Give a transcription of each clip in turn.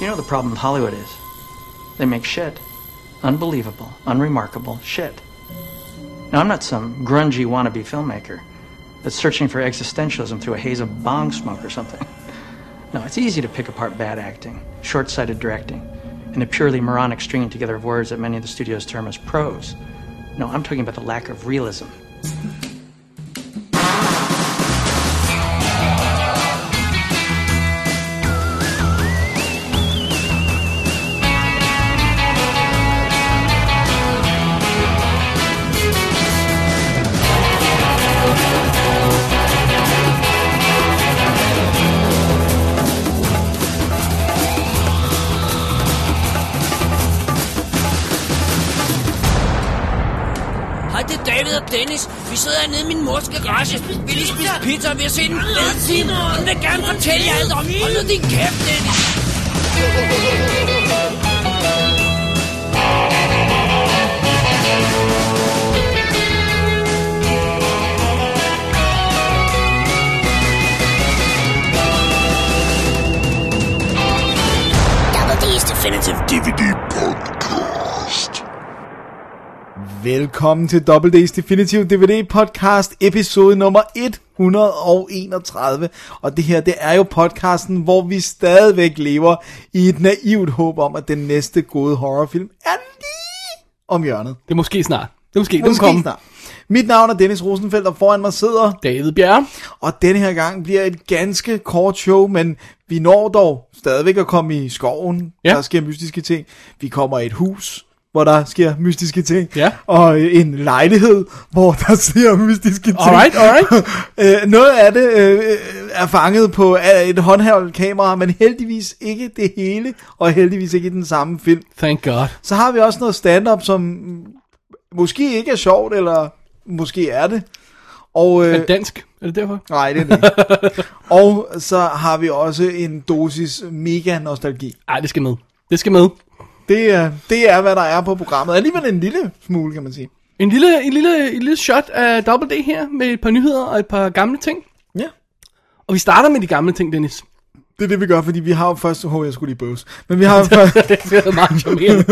You know the problem with Hollywood is? They make shit. Unbelievable, unremarkable shit. Now, I'm not some grungy wannabe filmmaker that's searching for existentialism through a haze of bong smoke or something. No, it's easy to pick apart bad acting, short sighted directing, and the purely moronic stringing together of words that many of the studios term as prose. No, I'm talking about the lack of realism. Sidder hernede i min mors garage. Vi lige spise pizza, og vi har set en fed film. Hun vil gerne fortælle jer alt om. Hold nu din kæft, Dennis. Double D's Definitive DVD Podcast. Velkommen til Double D's Definitive DVD Podcast, episode nummer 131. Og det her, det er jo podcasten, hvor vi stadigvæk lever i et naivt håb om, at den næste gode horrorfilm er lige om hjørnet. Det er måske snart. Det er måske, det Måske kommer. snart. Mit navn er Dennis Rosenfeldt, og foran mig sidder, David Bjerre. og denne her gang bliver et ganske kort show, men vi når dog stadigvæk at komme i skoven, Ja. der sker mystiske ting. Vi kommer i et hus, hvor der sker mystiske ting, Ja. og en lejlighed, hvor der sker mystiske ting. Alright, alright. Øh, noget af det øh, er fanget på øh, et håndhævet kamera, men heldigvis ikke det hele, og heldigvis ikke i den samme film. Thank God. Så har vi også noget stand-up, som måske ikke er sjovt, eller måske er det. Og, Er øh, det dansk? Er det derfor? nej, det er det. Og så har vi også en dosis mega nostalgi. Nej, det skal med. Det skal med. Det er, det er, hvad der er på programmet. Alligevel en lille smule, kan man sige. En lille, en lille, en lille shot af Double D her, med et par nyheder og et par gamle ting. Ja. Og vi starter med de gamle ting, Dennis. Det er det, vi gør, fordi vi har jo først... Åh, oh, jeg skulle lige bøvs. Men vi har jo først... det er meget charmerende.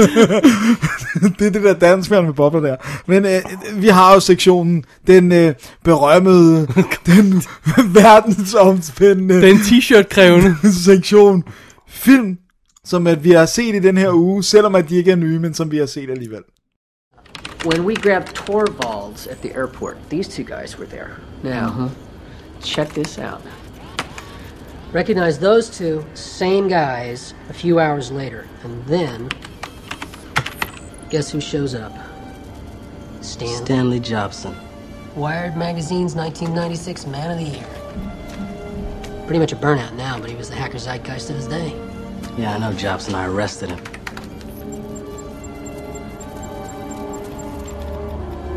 det er det der dansmærende med bobler der. Men øh, vi har jo sektionen, den øh, berømmede, den verdensomspændende Den t-shirt krævende. sektion film, som at vi har set i den her uge, selvom at de ikke er nye, men som vi har set alligevel. When we grabbed Torvalds at the airport, these two guys were there. Now, check this out. Recognize those two same guys a few hours later, and then guess who shows up? Stan. Stanley Jobson. Wired Magazine's 1996 Man of the Year. Pretty much a burnout now, but he was the hacker zeitgeist of his day. Yeah, I know Jobson. I arrested him.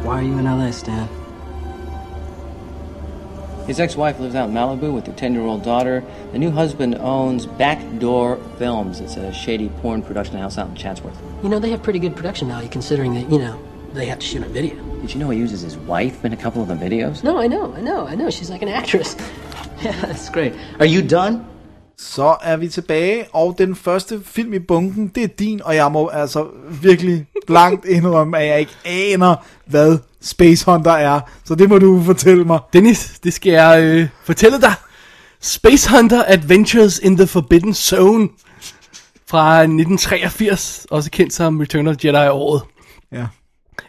Why are you in LA, Stan? His ex-wife lives out in Malibu with their 10-year-old daughter. The new husband owns Backdoor Films. It's a shady porn production house out in Chatsworth. You know, they have pretty good production value considering that, you know, they have to shoot a video. Did you know he uses his wife in a couple of the videos? No, I know, I know, I know. She's like an actress. yeah, that's great. Are you done? Så er vi tilbage, og den første film i bunken, det er din, og jeg må altså virkelig blankt indrømme, at jeg ikke aner, hvad Space Hunter er. Så det må du fortælle mig. Dennis, det skal jeg øh, fortælle dig. Space Hunter Adventures in the Forbidden Zone fra 1983, også kendt som Return of Jedi-året. Ja.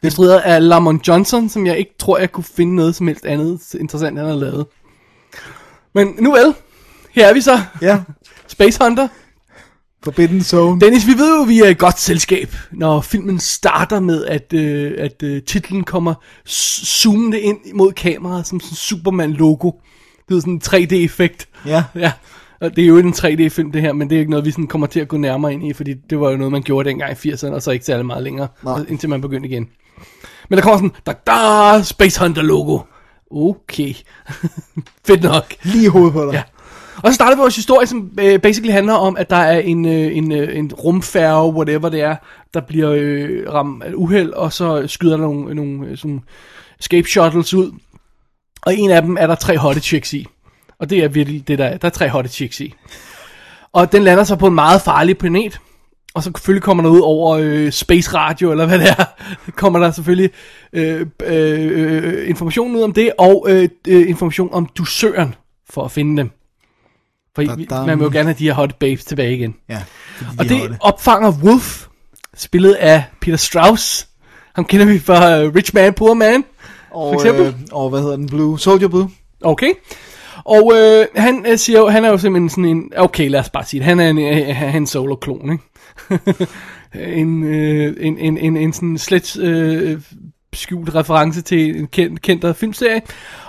Det strider af Lamont Johnson, som jeg ikke tror, jeg kunne finde noget som helst andet interessant, han har lavet. Men nu vel, her er vi så. Ja, Space Hunter. Forbidden Zone. Dennis, vi ved jo, at vi er et godt selskab, når filmen starter med, at, øh, at øh, titlen kommer zoomende ind mod kameraet som sådan Superman-logo. Det er sådan en 3D-effekt. Ja. ja. Og det er jo ikke en 3D-film det her, men det er ikke noget, vi sådan kommer til at gå nærmere ind i, fordi det var jo noget, man gjorde dengang i 80'erne, og så ikke særlig meget længere, Nej. indtil man begyndte igen. Men der kommer sådan, da, da, Space Hunter logo. Okay. Fedt nok. Lige i hovedet på dig. Ja. Og så starter vores historie, som øh, basically handler om, at der er en, øh, en, øh, en rumfærge, whatever det er, der bliver øh, ramt af et uheld, og så skyder der nogle, øh, nogle øh, sådan escape shuttles ud. Og en af dem er der tre hotte chicks i. Og det er virkelig det, der er. Der er tre hotte chicks i. Og den lander så på en meget farlig planet. Og så selvfølgelig kommer der ud over øh, Space Radio, eller hvad det er, kommer der selvfølgelig øh, øh, øh, øh information ud om det, og øh, information om dusøren, for at finde dem. For Da-dam. man vil jo gerne have de her hot babes tilbage igen. Ja, fordi Og de det opfanger Wolf, spillet af Peter Strauss. Ham kender vi fra uh, Rich Man, Poor Man. Og, for eksempel? Øh, og hvad hedder den? Blue? Soldier Blue? Okay. Og øh, han øh, siger jo, han er jo simpelthen sådan en, okay lad os bare sige det, han er en, øh, han solo-klon, ikke? en, øh, en, en, en, en sådan slet øh, skjult reference til en kendt, kendt filmserie.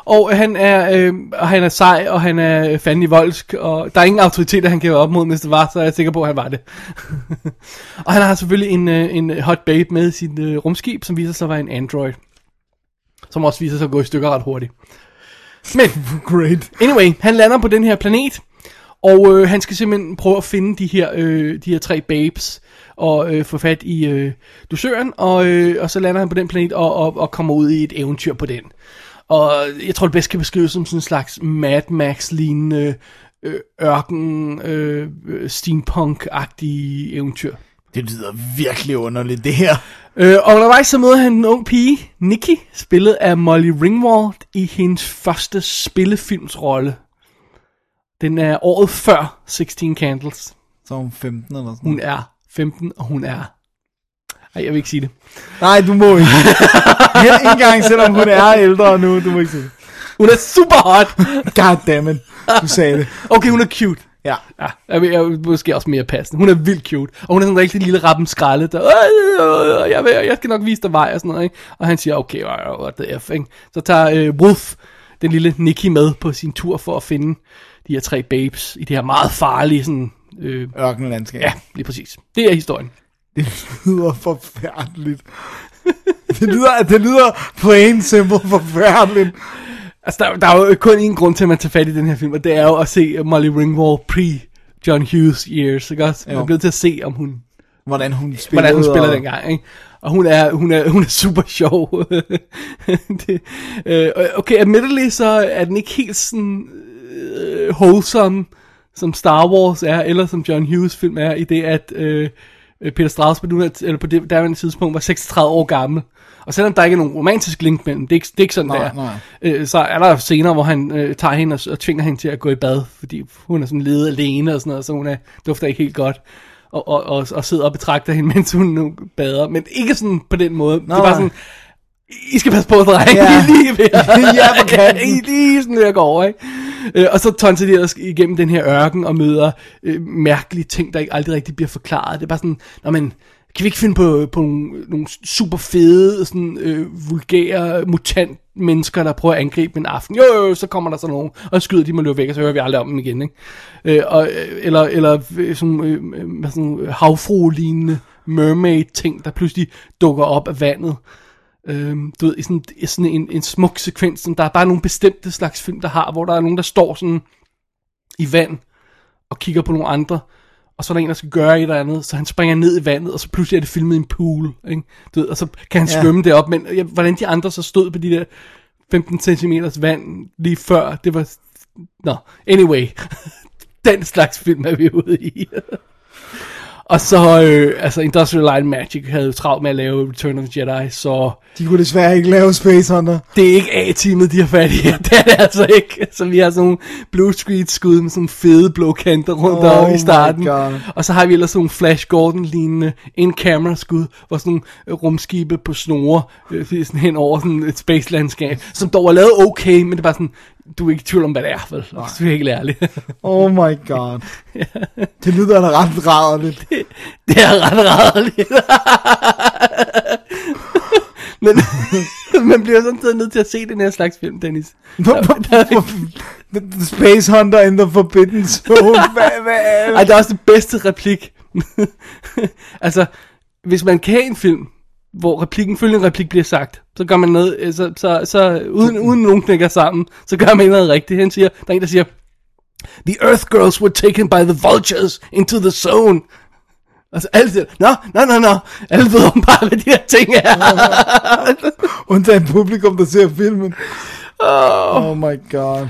Og han er, øh, og han er sej, og han er fandelig voldsk, og der er ingen autoriteter, han kan være op mod, hvis det var, så er jeg sikker på, at han var det. og han har selvfølgelig en, øh, en hot babe med sit øh, rumskib, som viser sig at være en android. Som også viser sig at gå i stykker ret hurtigt. Men, Great. Anyway, han lander på den her planet, og øh, han skal simpelthen prøve at finde de her, øh, de her tre babes, og øh, få fat i øh, dusøren, og, øh, og så lander han på den planet, og, og, og kommer ud i et eventyr på den. Og jeg tror, det bedst kan beskrives som sådan en slags Mad Max-lignende øh, ørken, øh, steampunk-agtig eventyr. Det lyder virkelig underligt, det her. Øh, og undervejs så møder han en ung pige, Nikki, spillet af Molly Ringwald i hendes første spillefilmsrolle. Den er året før 16 Candles. Så er hun 15 eller sådan Hun er 15, og hun er... Ej, jeg vil ikke sige det. Nej, du må ikke. Helt ikke engang, selvom hun er ældre nu. Du må ikke sige det. Hun er super hot! Goddammit. Du sagde det. Okay, hun er cute. Ja. Ja, jeg, jeg vil måske også mere passende. Hun er vildt cute. Og hun er sådan en rigtig lille rappen skralde, der, "Øh, øh, jeg, vil, jeg skal nok vise dig vej og sådan noget, ikke? Og han siger, okay, øh, what the F, ikke? Så tager øh, Wolf, den lille Nicky, med på sin tur for at finde de her tre babes i det her meget farlige, sådan, øh, Ørkenlandskab. ja, lige præcis. Det er historien. Det lyder forfærdeligt. Det lyder, det lyder plain simple forfærdeligt. Altså, der, der er jo kun en grund til, at man tager fat i den her film, og det er jo at se Molly Ringwald pre John Hughes years, ikke også? Man er blevet til at se, om hun Hvordan hun spiller. hvordan hun spiller og- dengang, ikke? Og hun er, hun er, hun er super sjov. det, øh, okay, admittedly så er den ikke helt sådan øh, wholesome, som Star Wars er, eller som John Hughes film er, i det at øh, Peter Strauss på, nuværende- eller på det derværende tidspunkt var 36 år gammel. Og selvom der ikke er nogen romantisk link mellem, det er ikke, det er ikke sådan, Nej, der. nej. Øh, så er der scener, hvor han øh, tager hende og, og tvinger hende til at gå i bad, fordi hun er sådan ledet alene og sådan noget, så hun er, dufter ikke helt godt. Og, og, og, og sidder og betragter hende, mens hun nu bader. Men ikke sådan på den måde. det er bare nej. I skal passe på, drenge. Ja. Ja. I er lige ved at, er på kanten. I lige sådan ved at gå over, ikke? Øh, og så tonser de ellers igennem den her ørken og møder øh, mærkelige ting, der ikke aldrig rigtig bliver forklaret. Det er bare sådan, når man kan vi ikke finde på, på nogle, nogle super fede, sådan, øh, vulgære mutant mennesker, der prøver at angribe en aften. Jo, jo, jo, så kommer der sådan nogen, og skyder de må løbe væk, og så hører vi aldrig om dem igen, ikke? Øh, og, øh, eller, eller øh, sådan, øh, øh, sådan havfru-lignende mermaid-ting, der pludselig dukker op af vandet. Øhm, du ved, i sådan, sådan en, en smuk sekvens, som der er bare nogle bestemte slags film, der har, hvor der er nogen, der står sådan i vand og kigger på nogle andre, og så er der en, der skal gøre et eller andet, så han springer ned i vandet, og så pludselig er det filmet i en pool, ikke? Du ved, og så kan han Ja. svømme derop, men ja, hvordan de andre så stod på de der 15 cm vand lige før, det var... Nå, anyway, den slags film er vi ude i. og så, øh, altså Industrial Light and Magic havde travlt med at lave Return of the Jedi, så De kunne desværre ikke lave Space Hunter. det er ikke A-teamet, de har fat i. Det er det altså ikke. Så vi har sådan nogle blue screen skud med sådan fede blå kanter rundt Oh my i starten. God. Og så har vi ellers sådan nogle Flash Gordon lignende in-camera skud, hvor sådan nogle øh, rumskibe på snore, øh, sådan hen over sådan et space landskab, som dog er lavet okay, men det er bare sådan, du er ikke i tvivl om, hvad det er, vel? Hvis vi er helt ærlige. Oh my god. Det lyder da ret rædderligt. det er ret rædderligt. men man bliver sådan nødt til at se den her slags film, Dennis. The, the Space Hunter in the Forbidden Zone. Hvad, hvad Ej, det er også det bedste replik. altså, hvis man kan en film, hvor replikken, følgende replik bliver sagt, så gør man noget, øh, så, så, så uden, uden nogen knækker sammen, så gør man noget rigtigt. Han siger, der er en, der siger, The Earth Girls were taken by the vultures into the zone. Altså, alle siger, nå, nå, nå, nå, alle ved om bare, hvad de her ting er. Undtagen publikum, der ser filmen. Oh my god.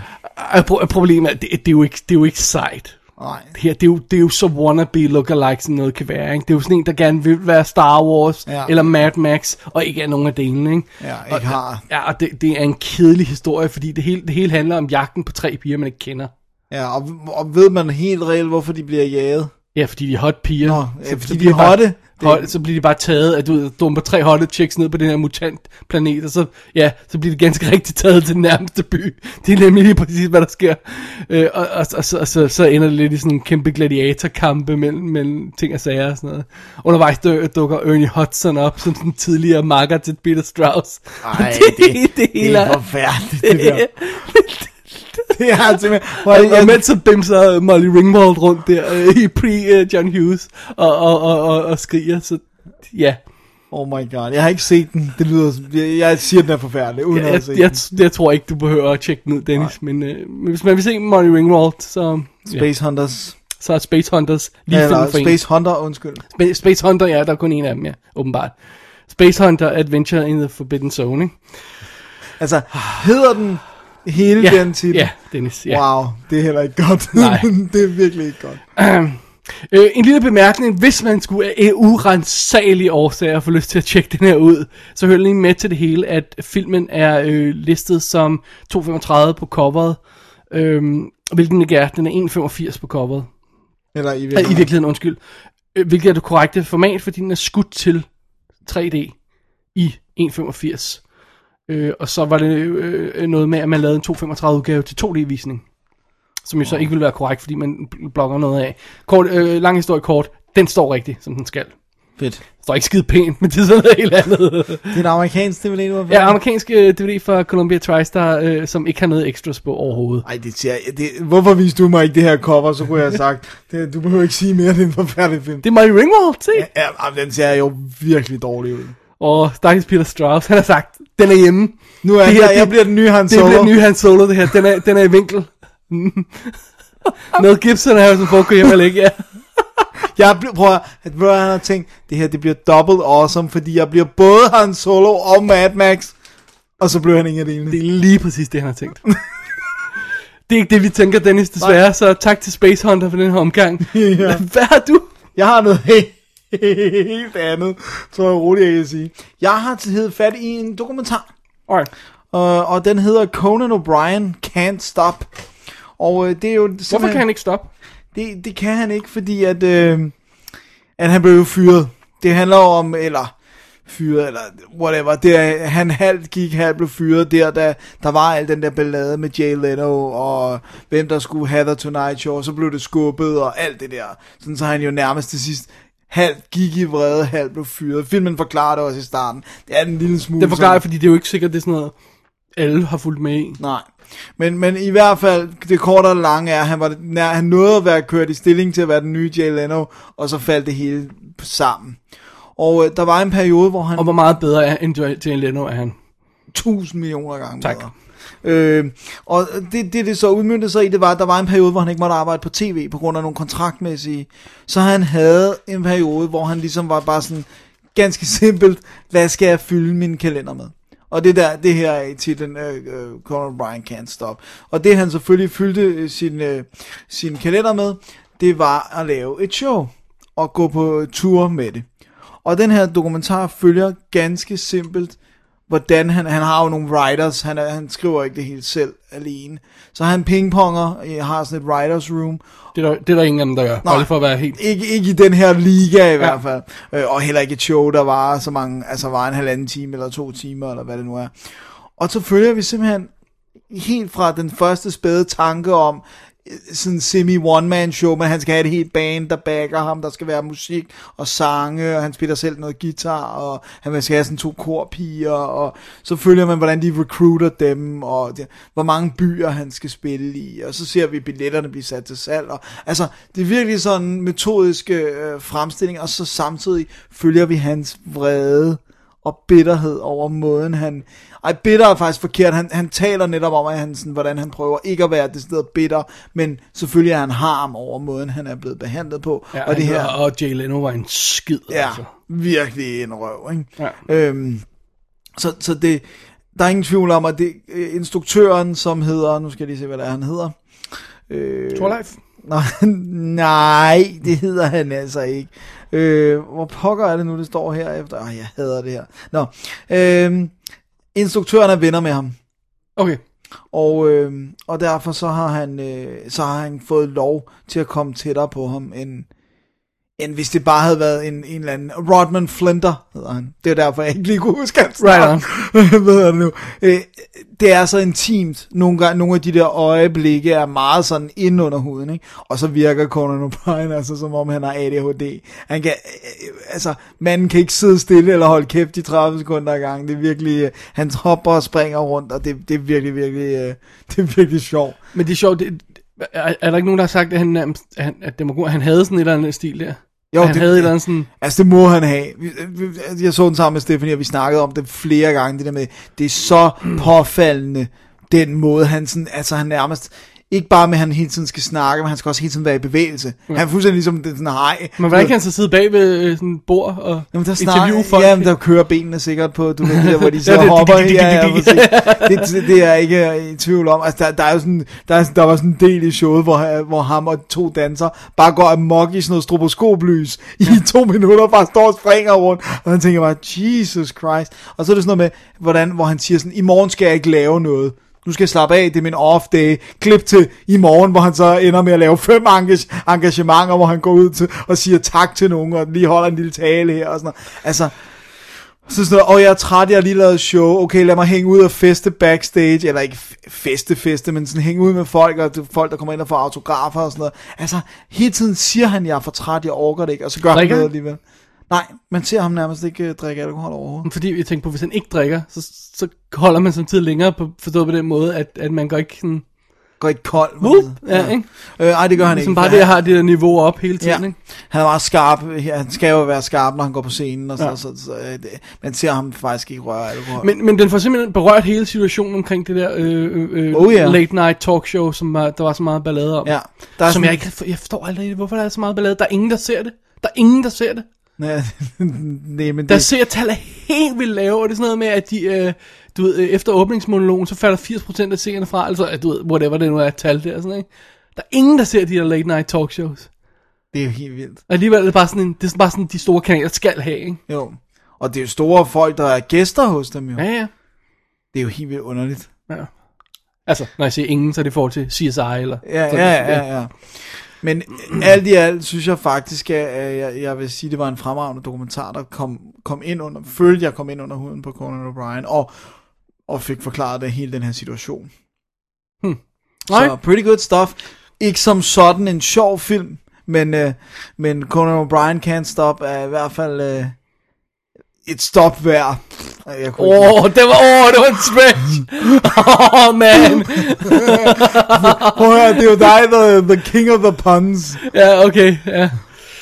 Problemet er, det, det, er jo ikke, det er jo ikke sejt. Nej. Det her, det er jo, det er jo så wannabe lookalike, som noget kan være, ikke? Det er jo sådan en, der gerne vil være Star Wars, Ja. eller Mad Max, og ikke er nogen af delene, ikke? Ja, og, ikke har. Ja, og det, det er en kedelig historie, fordi det hele, det hele handler om jagten på tre piger, man ikke kender. Ja, og, og ved man helt reelt, hvorfor de bliver jaget? Ja, fordi de er hot piger. Nå, ja, fordi de bliver er hotte. Bare, hot, så bliver de bare taget, at du dumper tre hotte chicks ned på den her mutant planet, og så, ja, så bliver de ganske rigtigt taget til den nærmeste by. Det er nemlig lige præcis, hvad der sker. Øh, og, og, og, så, og så, så ender det lidt i sådan en kæmpe gladiatorkampe mellem, mellem ting og sager og sådan noget. Undervejs dø, dukker Ernie Hudson op, som den tidligere makker til Peter Strauss. Ej, det, det, det, det er forfærdeligt, det der. Det er simpelthen... Hvor Og, jeg, og mens så bimser Molly Ringwald rundt der øh, i pre-John Hughes og, og, og, og, og skriger, så ja. oh my god, jeg har ikke set den. Det lyder... Jeg, jeg siger, den er forfærdelig, uden Jeg, at have jeg, set jeg, den. jeg tror ikke, du behøver at tjekke den ud, Dennis, men, øh, hvis man vil se Molly Ringwald, så, ja, Space Hunters. så er Space Hunters lige Eller filmet for en. Space Hunter, undskyld. Spa- Space Hunter, ja, der er kun en af dem, ja, åbenbart. Space Hunter Adventure in the Forbidden Zone, ikke? Altså, hedder den hele Ja, den titel? ja, Dennis, ja. Wow, det er heller ikke godt. Nej. det er virkelig ikke godt. Øh, en lille bemærkning, hvis man skulle af urensagelige årsager få lyst til at tjekke den her ud, så hører lige med til det hele, at filmen er øh, listet som 2,35 på coveret, øh, hvilken ikke er, den er 1,85 på coveret. Eller i Ja, I virkeligheden. virkeligheden, undskyld. Øh, Hvilket er det korrekte format, fordi den er skudt til 3D i 1,85. Øh, og så var det øh, noget med, at man lavede en 2,35 udgave til 2D-visning. Som jo så ikke vil være korrekt, fordi man bl- blokker noget af. Kort, øh, lang historie kort, den står rigtigt, som den skal. Fedt. Det står ikke skide pænt, men det er sådan noget helt andet. Det er en amerikansk DVD, du har ja, amerikansk øh, DVD fra Columbia TriStar, øh, som ikke har noget extras på overhovedet. Ej, det siger jeg. Det, hvorfor viste du mig ikke det her cover, så kunne jeg have sagt, det, du behøver ikke sige mere, det er en forfærdelig film. Det er Molly Ringwald, se. Ja, ja, den ser jo virkelig dårlig ud. Og Stakkels Peter Strauss, han har sagt, den er hjemme. Nu er Det det her, jeg det- bliver den nye Han Det Solo. bliver den nye Han Solo, det her. Den er, den er i vinkel. Mel Gibson er jo som folk hjem ikke, ja. Jeg bliver, prøv at, at han har tænkt, det her det bliver double awesome, fordi jeg bliver både Han Solo og Mad Max. Og så blev han ingen af delene. Det er lige præcis det, han har tænkt. Det er ikke det, vi tænker, Dennis, desværre. Så tak til Space Hunter for den her omgang. Ja. Hvad har du? Jeg har noget helt andet, tror jeg roligt, jeg kan sige. Jeg har til fat i en dokumentar, Alright. og, og den hedder Conan O'Brien Can't Stop. Og øh, det er jo Hvorfor kan han ikke stoppe? Det, det kan han ikke, fordi at, øh, at han blev jo fyret. Det handler om, eller fyret, eller whatever. Det er, han halvt gik, halvt blev fyret der, da der var al den der ballade med Jay Leno, og hvem der skulle have The Tonight Show, og så blev det skubbet, og alt det der. Sådan så han jo nærmest til sidst halvt gik i vrede, halvt blev fyret. Filmen forklarer det også i starten. Det er en lille smule Det forklarer jeg, sådan- fordi det er jo ikke sikkert, det er sådan noget, alle har fulgt med i. Nej. Men, men i hvert fald, det korte og lange er, han, var, nær, han nåede at være kørt i stilling til at være den nye Jay Leno, og så faldt det hele sammen. Og øh, der var en periode, hvor han... Og hvor meget bedre er end Jay Leno er han? 1000 millioner gange Tak. bedre. Øh, og det, det, det så udmyndte sig i, det var, at der var en periode, hvor han ikke måtte arbejde på tv, på grund af nogle kontraktmæssige. Så han havde en periode, hvor han ligesom var bare sådan, ganske simpelt, hvad skal jeg fylde min kalender med? Og det der, det her er i titlen uh, uh, Conan O'Brien Can't Stop. Og det han selvfølgelig fyldte øh, sin, uh, sin kalender med, det var at lave et show og gå på tur med det. Og den her dokumentar følger ganske simpelt, hvordan han, han har jo nogle writers, han, er, han skriver ikke det helt selv alene. Så han pingponger, øh, har sådan et writers room, Det er der, det er der ingen af dem, der gør. Lige for at være helt... ikke, ikke i den her liga i hvert fald. Øh, og heller ikke et show, der var så mange, altså var en halvanden time eller to timer, eller hvad det nu er. Og så følger vi simpelthen helt fra den første spæde tanke om sådan semi one-man show, men han skal have et helt band, der backer ham, der skal være musik og sange, og han spiller selv noget guitar, og han skal have sådan to korpiger, og så følger man, hvordan de recruiter dem, og det, hvor mange byer han skal spille i, og så ser vi billetterne blive sat til salg, og altså, det er virkelig sådan metodiske øh, fremstilling, og så samtidig følger vi hans vrede, og bitterhed over måden han... Ej, bitter er faktisk forkert. Han, han taler netop om, at han, sådan, hvordan han prøver ikke at være decideret bitter, men selvfølgelig er han harm over måden, han er blevet behandlet på. Ja, og det her, og Jay Leno var en skid, ja, altså. virkelig en røv, ikke? Ja. Øhm, så, så det, der er ingen tvivl om, at det, øh, instruktøren, som hedder, nu skal jeg lige se, hvad det er, han hedder. Øh, Torleif? Nå, nej, det hedder han altså ikke. Øh, hvor pokker er det nu, det står her efter? Ej, jeg hader det her. Nå, øh, instruktøren er venner med ham. Okay. Og, øh, og derfor så har han øh, så har han fået lov til at komme tættere på ham end, end hvis det bare havde været en, en eller anden Rodman Flinter hedder han. Det er derfor jeg ikke lige kunne huske hans Right navn. Hvad hedder det nu? Øh, det er så intimt. Nogle, gange, nogle af de der øjeblikke er meget sådan ind under huden, ikke? Og så virker Conan O'Brien altså som om han har ADHD. Han kan, øh, altså, manden kan ikke sidde stille eller holde kæft i 30 sekunder ad gang. Det er virkelig, øh, han hopper og springer rundt, og det, det er virkelig, virkelig, øh, det er virkelig sjovt. Men det er sjovt, det, er, er der ikke nogen, der har sagt, at han, at han, at det må, han havde sådan et eller andet stil der? Jo, han det- havde et eller andet sådan... Altså, det må han have. Jeg så den sammen med Stephanie, og vi snakkede om det flere gange, det der med, det er så påfaldende, den måde, han sådan, altså han nærmest, ikke bare med, at han hele tiden skal snakke, men han skal også hele tiden være i bevægelse. Han er fuldstændig ligesom den sådan hej. Men hvordan kan han så sidde bag ved øh, sådan et bord og Jamen, der interviewe snakker, folk? ja, men der kører benene sikkert på, du ved, det der, hvor de så Ja, det- hopper. dik, dik, Ja, ja, det, det er jeg ikke øh, i tvivl om. Altså, der, der, er jo sådan, der, er, der var sådan en del i showet, hvor, hvor ham og to danser bare går amok i sådan noget stroboskoplys i to minutter, bare står og springer rundt. Og han tænker bare, Jesus Christ. Og så er det sådan noget med, hvordan, hvor han siger sådan, i morgen skal jeg ikke lave noget. Nu skal jeg slappe af, det er min off day. Klip til i morgen, hvor han så ender med at lave fem engage- engagementer, hvor han går ud til og siger tak til nogen, og lige holder en lille tale her og sådan noget. Altså, så sådan noget, åh, jeg er træt, jeg har lige lavet show, okay, lad mig hænge ud og feste backstage, eller ikke feste, feste, men sådan hænge ud med folk, og det- folk, der kommer ind og får autografer og sådan noget. Altså, hele tiden siger han, jeg er for træt, jeg orker det ikke, og så gør Drikker han noget han? alligevel. Nej, man ser ham nærmest ikke uh, drikke alkohol overhovedet. Fordi jeg tænker på, hvis han ikke drikker, så, så holder man samtidig længere på, forstået på den måde, at, at man går ikke sådan... Går ikke kold. Whoop, ja, ikke? Øh, ej, det gør han ikke. bare for det, jeg har det der niveau op hele tiden, Ja, ikke? han er meget skarp. Han skal jo være skarp, når han går på scenen, og så, Ja. ja. så, så, så øh, det, man ser ham faktisk ikke røre alkohol. Men, men den får simpelthen berørt hele situationen omkring det der øh, øh, øh, Oh, ja. late night talk show, som var, der var så meget ballade om. Ja, der er som sådan- jeg ikke jeg forstår aldrig, hvorfor der er så meget ballade. Der er ingen, der ser det. Der er ingen, der ser det. Ja, nej, men Der det, seertal er helt vildt lave, og det er sådan noget med, at de, øh, du ved, øh, efter åbningsmonologen, så falder 80% af seerne fra, altså, at du ved, whatever det nu er tal der, sådan, ikke? Der er ingen, der ser de der late night talk shows. det er jo helt vildt. Og alligevel er det bare sådan, en, det er bare sådan, de store kanaler skal have, ikke? Jo. Og det er jo store folk, der er gæster hos dem jo. Ja, ja. Det er jo helt vildt underligt. ja. Altså, når jeg siger ingen, så er det i forhold til CSI, eller... Ja, sådan- ja, ja, ja. Men alt i alt synes jeg faktisk, at jeg, jeg vil sige, at det var en fremragende dokumentar, der kom, kom ind under, følte jeg kom ind under huden på Conan O'Brien, og, og fik forklaret det hele den her situation. Hmm. Så Nej. pretty good stuff. Ikke som sådan en sjov film, men, øh, men Conan O'Brien Can't Stop er i hvert fald øh, et stop. Jeg ikke- Åh, oh, det var, oh, det var en stretch. Åh, oh, man. Prøv at høre, det er jo dig, the, the king of the puns. ja, okay, ja.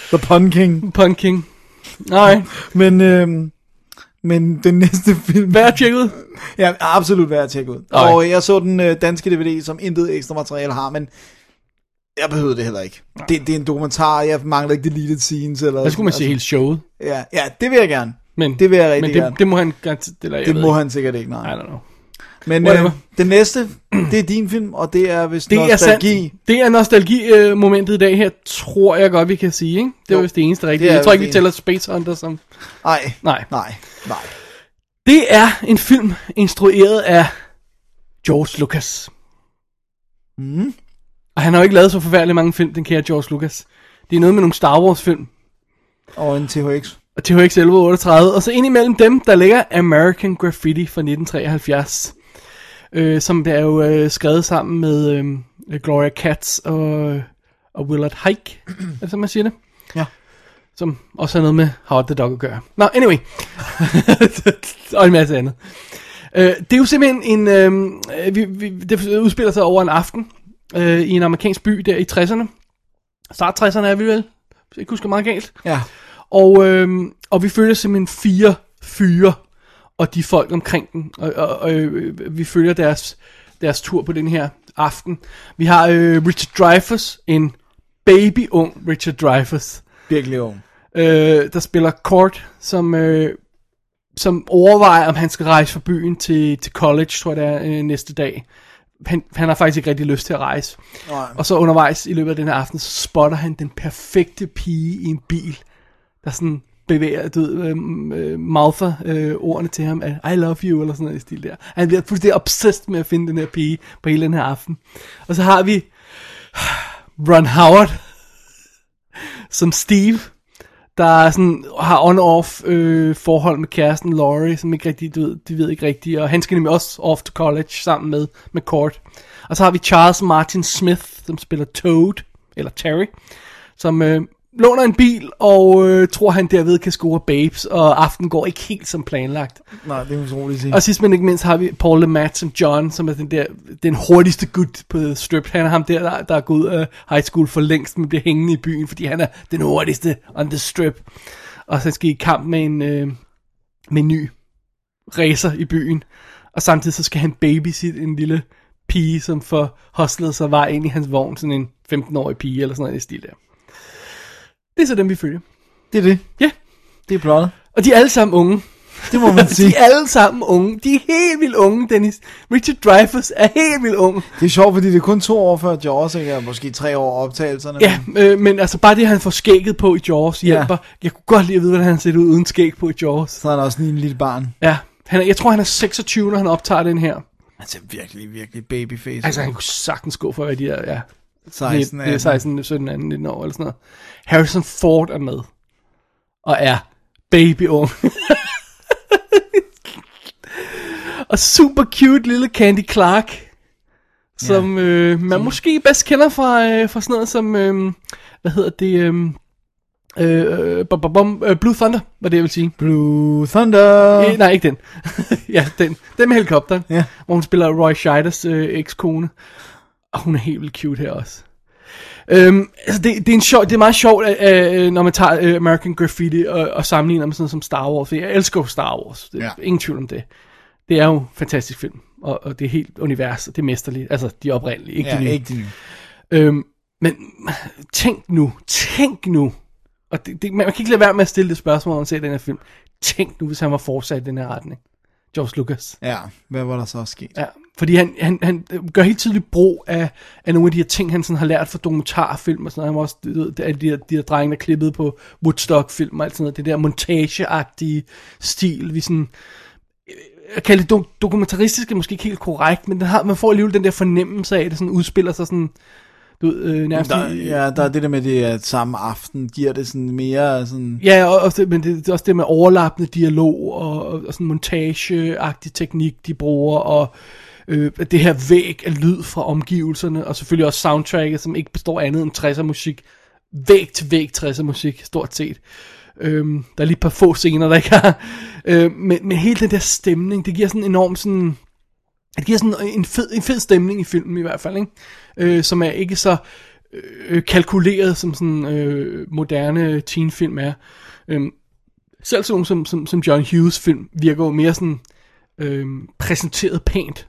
The pun king. Pun King. Nej, Men, øhm, men den næste film... værd at tjekke ud. Ja, absolut værd at tjekke ud. Ej. Og jeg så den øh, danske DVD, som intet ekstra materiale har, men jeg behøvede det heller ikke. Det, det er en dokumentar, jeg mangler ikke deleted scenes. Eller, Der skulle man se hele showet. Ja, ja, det vil jeg gerne. Men, Det vil jeg rigtig men det, gerne. det må han eller jeg Det ved må ikke. han sikkert ikke, nej. I don't know. Men Whatever. øh, den næste, det er din film, og det er vist Det er nostalgi. Det er nostalgi-momentet i dag her, tror jeg godt, vi kan sige, ikke? Det er Jo. vist det eneste rigtige. Det er Jeg tror ikke, vi det tæller Space Hunter som... Nej, Nej. nej, nej. Det er en film instrueret af George Lucas. Mm. Og han har jo ikke lavet så forfærdeligt mange film, den kære George Lucas. Det er noget med nogle Star Wars film. Og en THX. Og THX 1138. Og så ind imellem dem, der ligger American Graffiti fra 1973. Øh, som er jo øh, skrevet sammen med øh, Gloria Katz og, og Willard Hike, er det så man siger det? Ja. Som også har noget med Howard the Dog at gøre. Nå, anyway. og en masse andet. Øh, det er jo simpelthen en... Øh, vi, vi, det udspiller sig over en aften øh, i en amerikansk by der i 60'erne. Start 60'erne er vi vel, hvis jeg ikke husker meget galt. Ja. Og, øhm, og vi følger simpelthen fire fyre og de folk omkring den. Og, og, og øh, vi følger deres, deres tur på den her aften. Vi har øh, Richard Dreyfuss, en baby ung Richard Dreyfuss, Virkelig ung. øh, der spiller Court, som, øh, som overvejer, om han skal rejse fra byen til, til college, tror jeg det er, øh, næste dag. han, han har faktisk ikke rigtig lyst til at rejse. Nej. Og så undervejs i løbet af den her aften, så spotter han den perfekte pige i en bil, der sådan bevæger, du ved, øhm, øh, øh, øh, ordene til ham, at I love you, eller sådan noget i stil der. Han bliver fuldstændig obsessed med at finde den her pige på hele den her aften. Og så har vi Ron Howard, som Steve, der sådan har on-off øh, forhold med kæresten Laurie, som ikke rigtig, du ved, de ved ikke rigtigt, og han skal nemlig også off to college sammen med, med Court. Og så har vi Charles Martin Smith, som spiller Toad, eller Terry, som øh, låner en bil, og øh, tror han derved kan score babes, og aften går ikke helt som planlagt. Nej, det er utroligt sige. Og sidst men ikke mindst har vi Paul LeMat som John, som er den der, den hurtigste gut på strip. Han er ham der, der, der er gået af high school for længst, men bliver hængende i byen, fordi han er den hurtigste on the strip. Og så skal I kamp med en, øh, med en ny racer i byen. Og samtidig så skal han babysit en lille pige, som får hostlet sig vej ind i hans vogn, sådan en 15-årig pige, eller sådan noget i stil der. Det er så dem, vi følger. Det er det. Ja, Det er plottet. og de er alle sammen unge. Det må man sige. De er alle sammen unge. De er helt vildt unge, Dennis. Richard Dreyfuss er helt vildt ung. Det er sjovt, fordi det er kun to år før Jaws, ikke? Måske tre år optagelserne. Ja, øh, men altså bare det, han får skægget på i Jaws, hjælper. Ja. Jeg kunne godt lide at vide, hvordan han ser ud uden skæg på i Jaws. Så er han også lige en lille barn. Ja, han er, jeg tror, han er 26, når han optager den her. Han ser virkelig, virkelig babyface. Altså, han kunne sagtens gå for, at de der, ja, 16, det er 16, 17, 18, 19 år eller sådan noget. Harrison Ford er med. Og er baby ung. og super cute lille Candy Clark. Som øh, man måske bedst kender fra, øh, fra sådan noget som, øh, hvad hedder det, øh, øh, bum, bum, bum, øh, Blue Thunder, var det jeg vil sige. Blue Thunder. Øh, nej, ikke den. ja, den. Den med helikopteren. Ja. Hvor hun spiller Roy Scheiders øh, ekskone. Og hun er helt vildt cute her også. Øhm, altså det, det, er en sjov, det er meget sjovt, øh, når man tager øh, American Graffiti og, og sammenligner med sådan noget som Star Wars. Jeg elsker jo Star Wars. Det Ja. ingen tvivl om det. Det er jo en fantastisk film. Og, og det er helt univers, det er mesterligt. Altså, de oprindelige, ikke Ja, de nye. ikke de nye. Øhm, men tænk nu, tænk nu, og det, det, man kan ikke lade være med at stille det spørgsmål, når man ser den her film. Tænk nu, hvis han var fortsat i den her retning. George Lucas. Ja, hvad var der så sket? Ja, fordi han, han, han gør helt tydeligt brug af, af nogle af de her ting, han sådan har lært fra dokumentarfilm og sådan noget. Han var også du ved, de, de, her, de her drenge, der klippede på Woodstock-film og alt sådan noget. Det der montageagtige stil, vi sådan... Jeg kalder det do- dokumentaristisk, er måske ikke helt korrekt, men den har, man får alligevel den der fornemmelse af, at det sådan udspiller sig sådan... Du ved, øh, nærmest Der, ja, der er det der med det, at samme aften giver det sådan mere sådan... Ja, og også det, men det, det er også det med overlappende dialog og, og, og sådan montageagtig teknik, de bruger, og øh, det her væg af lyd fra omgivelserne, og selvfølgelig også soundtracket, som ikke består andet end 60'er musik. Væg til væg 60'er musik, stort set. Øhm, der er lige et par få scener, der ikke har. Øh, men, men hele den der stemning, det giver sådan enorm sådan... Det giver sådan en fed, en fed stemning i filmen i hvert fald, ikke? Øh, som er ikke så øh, kalkuleret, som sådan øh, moderne teenfilm er. Øhm, selv sådan som, som, som John Hughes film virker jo mere sådan øh, præsenteret pænt,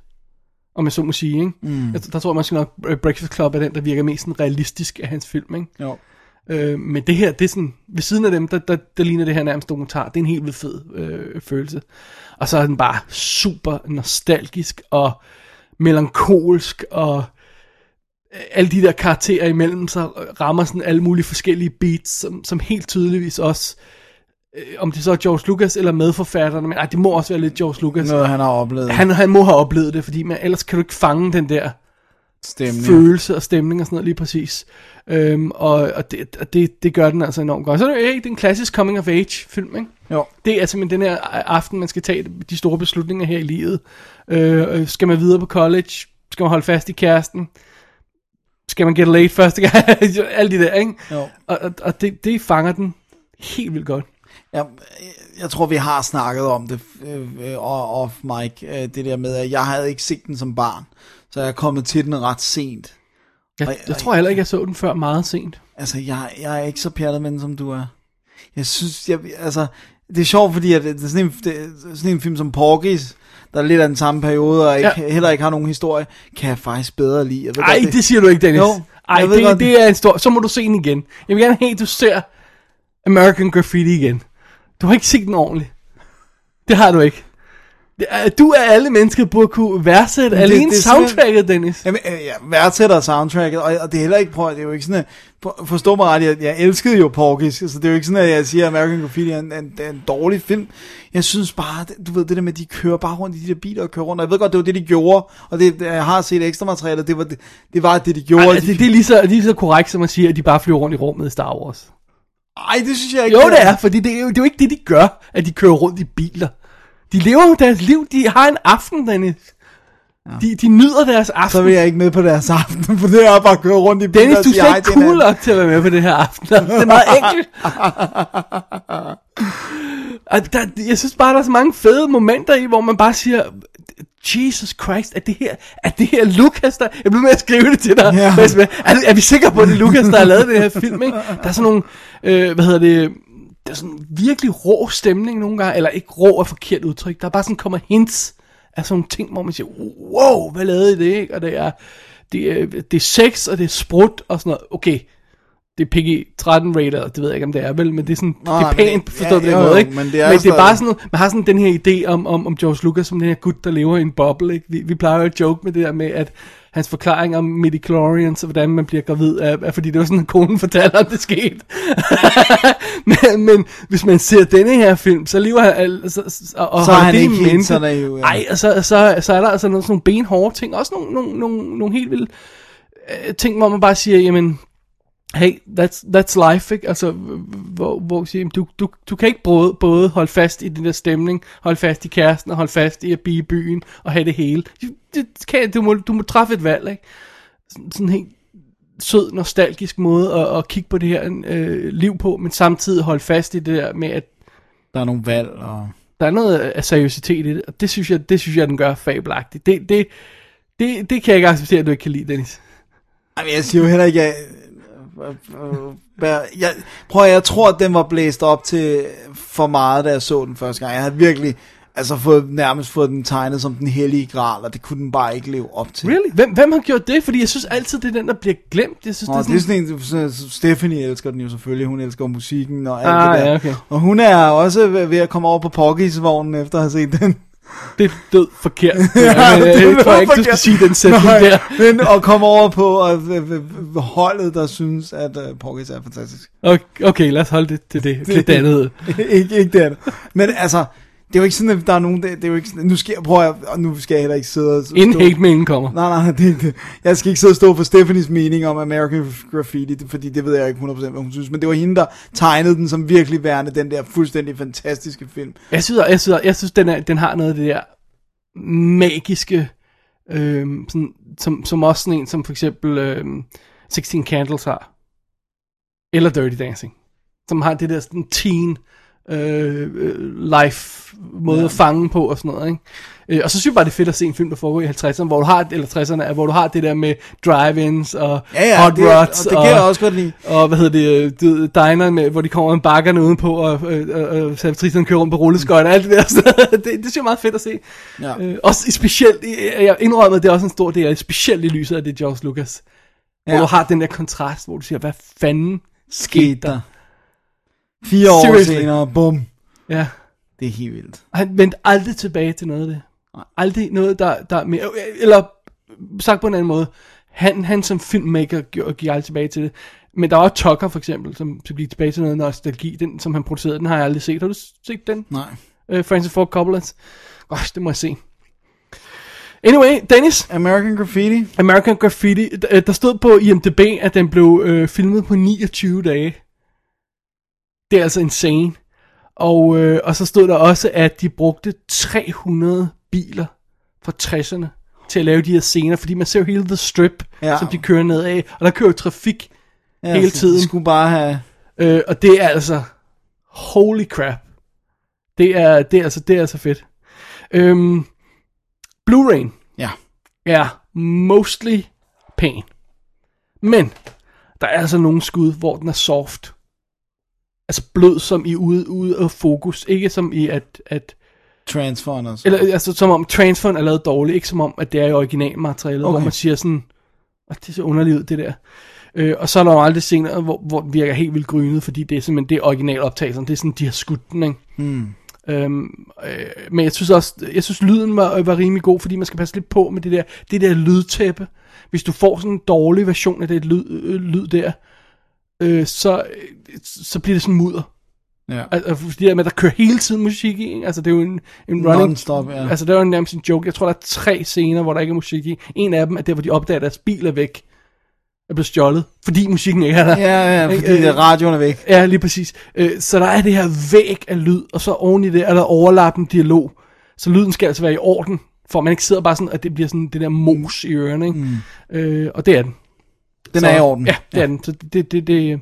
om jeg så må sige. Ikke? Mm. Jeg, der tror jeg måske nok, øh, Breakfast Club er den, der virker mest sådan realistisk af hans film. Ikke? Jo. Øh, men det her, det er sådan, ved siden af dem, der, der, der ligner det her nærmest dokumentar. Det er en helt vildt fed øh, følelse. Og så er den bare super nostalgisk og melankolsk og øh, alle de der karakterer imellem så rammer sådan alle mulige forskellige beats, som, som helt tydeligvis også, øh, om det så er George Lucas eller medforfatterne, men ej, det må også være lidt George Lucas. Noget, han har oplevet. Han, han må have oplevet det, fordi man, ellers kan du ikke fange den der Stemning. følelse og stemning og sådan noget lige præcis. Øhm, og og det, og det, det gør den altså enormt godt. Så er det, jo, hey, det er en klassisk coming of age film, ikke? Jo. Det er simpelthen den her aften, man skal tage de store beslutninger her i livet. Øh, øh, skal man videre på college? Skal man holde fast i kæresten? Skal man get late første gang? Alt det der, ikke? Jo. Og, og, og det, det fanger den helt vildt godt. Ja, jeg tror, vi har snakket om det øh, øh, off mic, øh, det der med, at jeg havde ikke set den som barn, så jeg er kommet til den ret sent. Jeg, Og- jeg og- tror heller ikke, jeg så den før meget sent. Altså, jeg, jeg er ikke så pjattet med den, som du er. Jeg synes, jeg, altså, det er sjovt, fordi at det er sådan en, det er sådan en film som Porky's, der er lidt af den samme periode, og ikke, Ja. heller ikke har nogen historie, kan jeg faktisk bedre lide. Jeg ved Ej, godt, det siger du ikke, Dennis. Jo, Ej, jeg det, godt- det er en stor... Så må du se den igen. Jeg vil gerne have, at du ser American Graffiti igen. Du har ikke set den ordentligt. Det har du ikke. Er- Du af alle mennesker burde kunne værdsætte det- alene det er soundtracket, Dennis. Jamen, jeg værdsætter soundtracket, og, og det er heller ikke, prøv, det er jo ikke sådan, at, for- forstå mig ret, jeg, jeg elskede jo Porky's, så det er jo ikke sådan, at jeg siger, at American Graffiti er en, en, en, dårlig film. Jeg synes bare, du ved, det der med, at de kører bare rundt i de der biler og kører rundt, og jeg ved godt, det var det, de gjorde, og det, jeg har set ekstra materiale, det var det, det, var det de gjorde. Ej, de, det, det er lige så, lige så korrekt, som at sige, at de bare flyver rundt i rummet i Star Wars. Ej, det synes jeg ikke. Jo, det er, fordi det er, det er jo ikke det, de gør, at de kører rundt i biler. De lever jo deres liv, de har en aften, Dennis. De, de nyder deres aften. Så vil jeg ikke med på deres aften, for det er bare at køre rundt i biler Dennis, og du er ikke cool nok til at være med på det her aften. Det er meget enkelt. Og der, jeg synes bare, der er så mange fede momenter i, hvor man bare siger, Jesus Christ, er det her, er det her Lucas, der... Jeg bliver med at skrive det til dig. Ja. Yeah. Er, er vi sikre på, at det er Lucas, der har lavet den her film, ikke? Der er sådan nogle, øh, hvad hedder det, der er sådan virkelig rå stemning nogle gange, eller ikke rå er forkert udtryk, der er bare sådan kommer hints af sådan nogle ting, hvor man siger, wow, hvad lavede I det, ikke? Og det er, det er, det er sex, og det er sprut, og sådan noget. Okay, det er PG-13 rated, det ved jeg ikke, om det er vel, men det er sådan, Nå, det er pænt forstået ja, på den jo, måde, ikke? men det er men det er bare sådan, noget- man har sådan den her idé om, om, om George Lucas som den her gut, der lever i en boble, ikke? Vi, vi plejer jo at joke med det der med, at hans forklaring om midichlorians og hvordan man bliver gravid, er, er fordi det var sådan, at konen fortalte, at det skete. men, men hvis man ser denne her film, så lever han, så, og, og Så er holder han det ikke mente. så naiv, ja. Ej, og så, så, så er der altså nogle, sådan nogle benhårde ting, også nogle, nogle, nogle, nogle helt vilde øh, ting, hvor man bare siger, jamen, hey, that's, that's life, ikke? Altså, hvor, hvor siger, du, du, du kan ikke både, både holde fast i den der stemning, holde fast i kæresten, og holde fast i at blive i byen, og have det hele. Det, det kan, du, må, du må træffe et valg, ikke? Sådan, sådan helt sød, nostalgisk måde at, at kigge på det her øh, liv på, men samtidig holde fast i det der med, at Der er nogle valg, og... der er noget af seriøsitet i det, og det synes jeg, det synes jeg den gør fabelagtigt. Det, det, det, det kan jeg ikke acceptere, at du ikke kan lide, Dennis. Ej, men jeg siger jo heller ikke, at... Jeg, jeg, prøv at, jeg tror, at den var blæst op til for meget, da jeg så den første gang. Jeg havde virkelig altså fået, nærmest fået den tegnet som den hellige gral, og det kunne den bare ikke leve op til. Really? Hvem, hvem har gjort det? Fordi jeg synes altid, det er den, der bliver glemt. Jeg synes, Nå, det er det er sådan, sådan en, Stephanie elsker den jo selvfølgelig, hun elsker musikken og alt Ah, det der. ja, okay. Og hun er også ved at komme over på Poggies-vognen efter at have set den. det er død forkert. Ja, ja, det er jeg tror ikke, du skal sige den sætning Nej, der. Men at komme over på og, øh, øh, holdet, der synes, at uh, er fantastisk. Okay, okay, lad os holde det til det. Lidt andet. ikke, ikke det andet. Men altså, det er jo ikke sådan, at der er nogen, det, det er jo ikke sådan, nu skal jeg, prøve at, og nu skal jeg heller ikke sidde og stå, Inden hate kommer. Nej, nej, det det. Jeg skal ikke sidde og stå for Stephanies mening om American Graffiti, fordi det ved jeg ikke 100% hvad hun synes, men det var hende, der tegnede den som virkelig værende, den der fuldstændig fantastiske film. Jeg synes, jeg synes, jeg synes den, er, den har noget af det der magiske, øhm, sådan, som, som også sådan en, som for eksempel øhm, 16 Candles har. Eller Dirty Dancing. Som har det der sådan teen øh, øh, life måde Ja. at fange på og sådan noget, ikke? Øh, og så synes jeg bare, det er fedt at se en film, der foregår i 50'erne, hvor du har, eller 60'erne, hvor du har det der med drive-ins og Ja, ja, hot det, rods og det kan jeg også godt lide. og hvad hedder det, øh, ved, diner med, hvor de kommer med bakkerne udenpå, og øh, øh, øh, servitrisen kører rundt på rulleskøjter, og alt det der. Så det, det synes jeg er meget fedt at se. Ja. Øh, også specielt, jeg indrømmer, det er også en stor del af det, specielt i lyset af det George Lucas. Hvor Ja. du har den der kontrast, hvor du siger, hvad fanden skete der? Fire år Seriously. senere, bum. Ja. Det er helt vildt. Han vendte aldrig tilbage til noget af det. Aldrig noget, der, der er mere... Eller sagt på en anden måde, han, han som filmmaker gjorde- gik aldrig tilbage til det. Men der var Tucker for eksempel, som gik tilbage til noget nostalgi. Den, som han producerede, den har jeg aldrig set. Har du set den? Nej. Uh, Francis Ford Coppola's. Gosh, det må jeg se. Anyway, Dennis, American Graffiti. American Graffiti, d- øh, der stod på IMDb, at den blev øh, filmet på 29 dage. Det er altså insane. Og, øh, og så stod der også, at de brugte 300 biler fra 60'erne til at lave de her scener, fordi man ser jo hele The Strip, Ja. som de kører ned af, og der kører jo trafik Ja, hele tiden. De skulle bare have... Øh, og det er altså, holy crap. Det er, det er, altså, det er altså fedt. Øhm, Blu-ray Ja. er mostly pæn. Men, der er altså nogle skud, hvor den er soft. Altså blød som i ude, ude af fokus. Ikke som i at, at Transferen og eller altså som om transferen er lavet dårligt. Ikke som om, at det er i originalmaterialet, okay. Hvor man siger sådan, at det er så underligt det der. Øh, og så er der jo aldrig scener, hvor, hvor den virker helt vildt grynet, fordi det er simpelthen det er originaloptagelsen. Det er sådan, de har skudt den, ikke? Hmm. Øhm, øh, men jeg synes også, jeg synes lyden var, var rimelig god, fordi man skal passe lidt på med det der, det der lydtæppe. Hvis du får sådan en dårlig version af det lyd, øh, lyd der, øh, så, øh, så bliver det sådan mudder. Ja. Altså, fordi der med, at der kører hele tiden musik i, ikke? altså det er jo en, en running... Non-stop, ja. Altså det er jo nærmest en joke. Jeg tror, der er tre scener, hvor der ikke er musik i. En af dem er der, hvor de opdager, at deres bil er væk. Er blevet stjålet, fordi musikken ikke er der. Ja, ja, fordi det, radioen er væk. Ja, lige præcis. Øh, Så der er det her væg af lyd, og så oven i det er der overlappende dialog. Så lyden skal altså være i orden, for man ikke sidder bare sådan, at det bliver sådan det der mos i ørerne, ikke? Mm. Øh, og det er den. Den så, er i orden. Ja, det er den. Så det, det, det,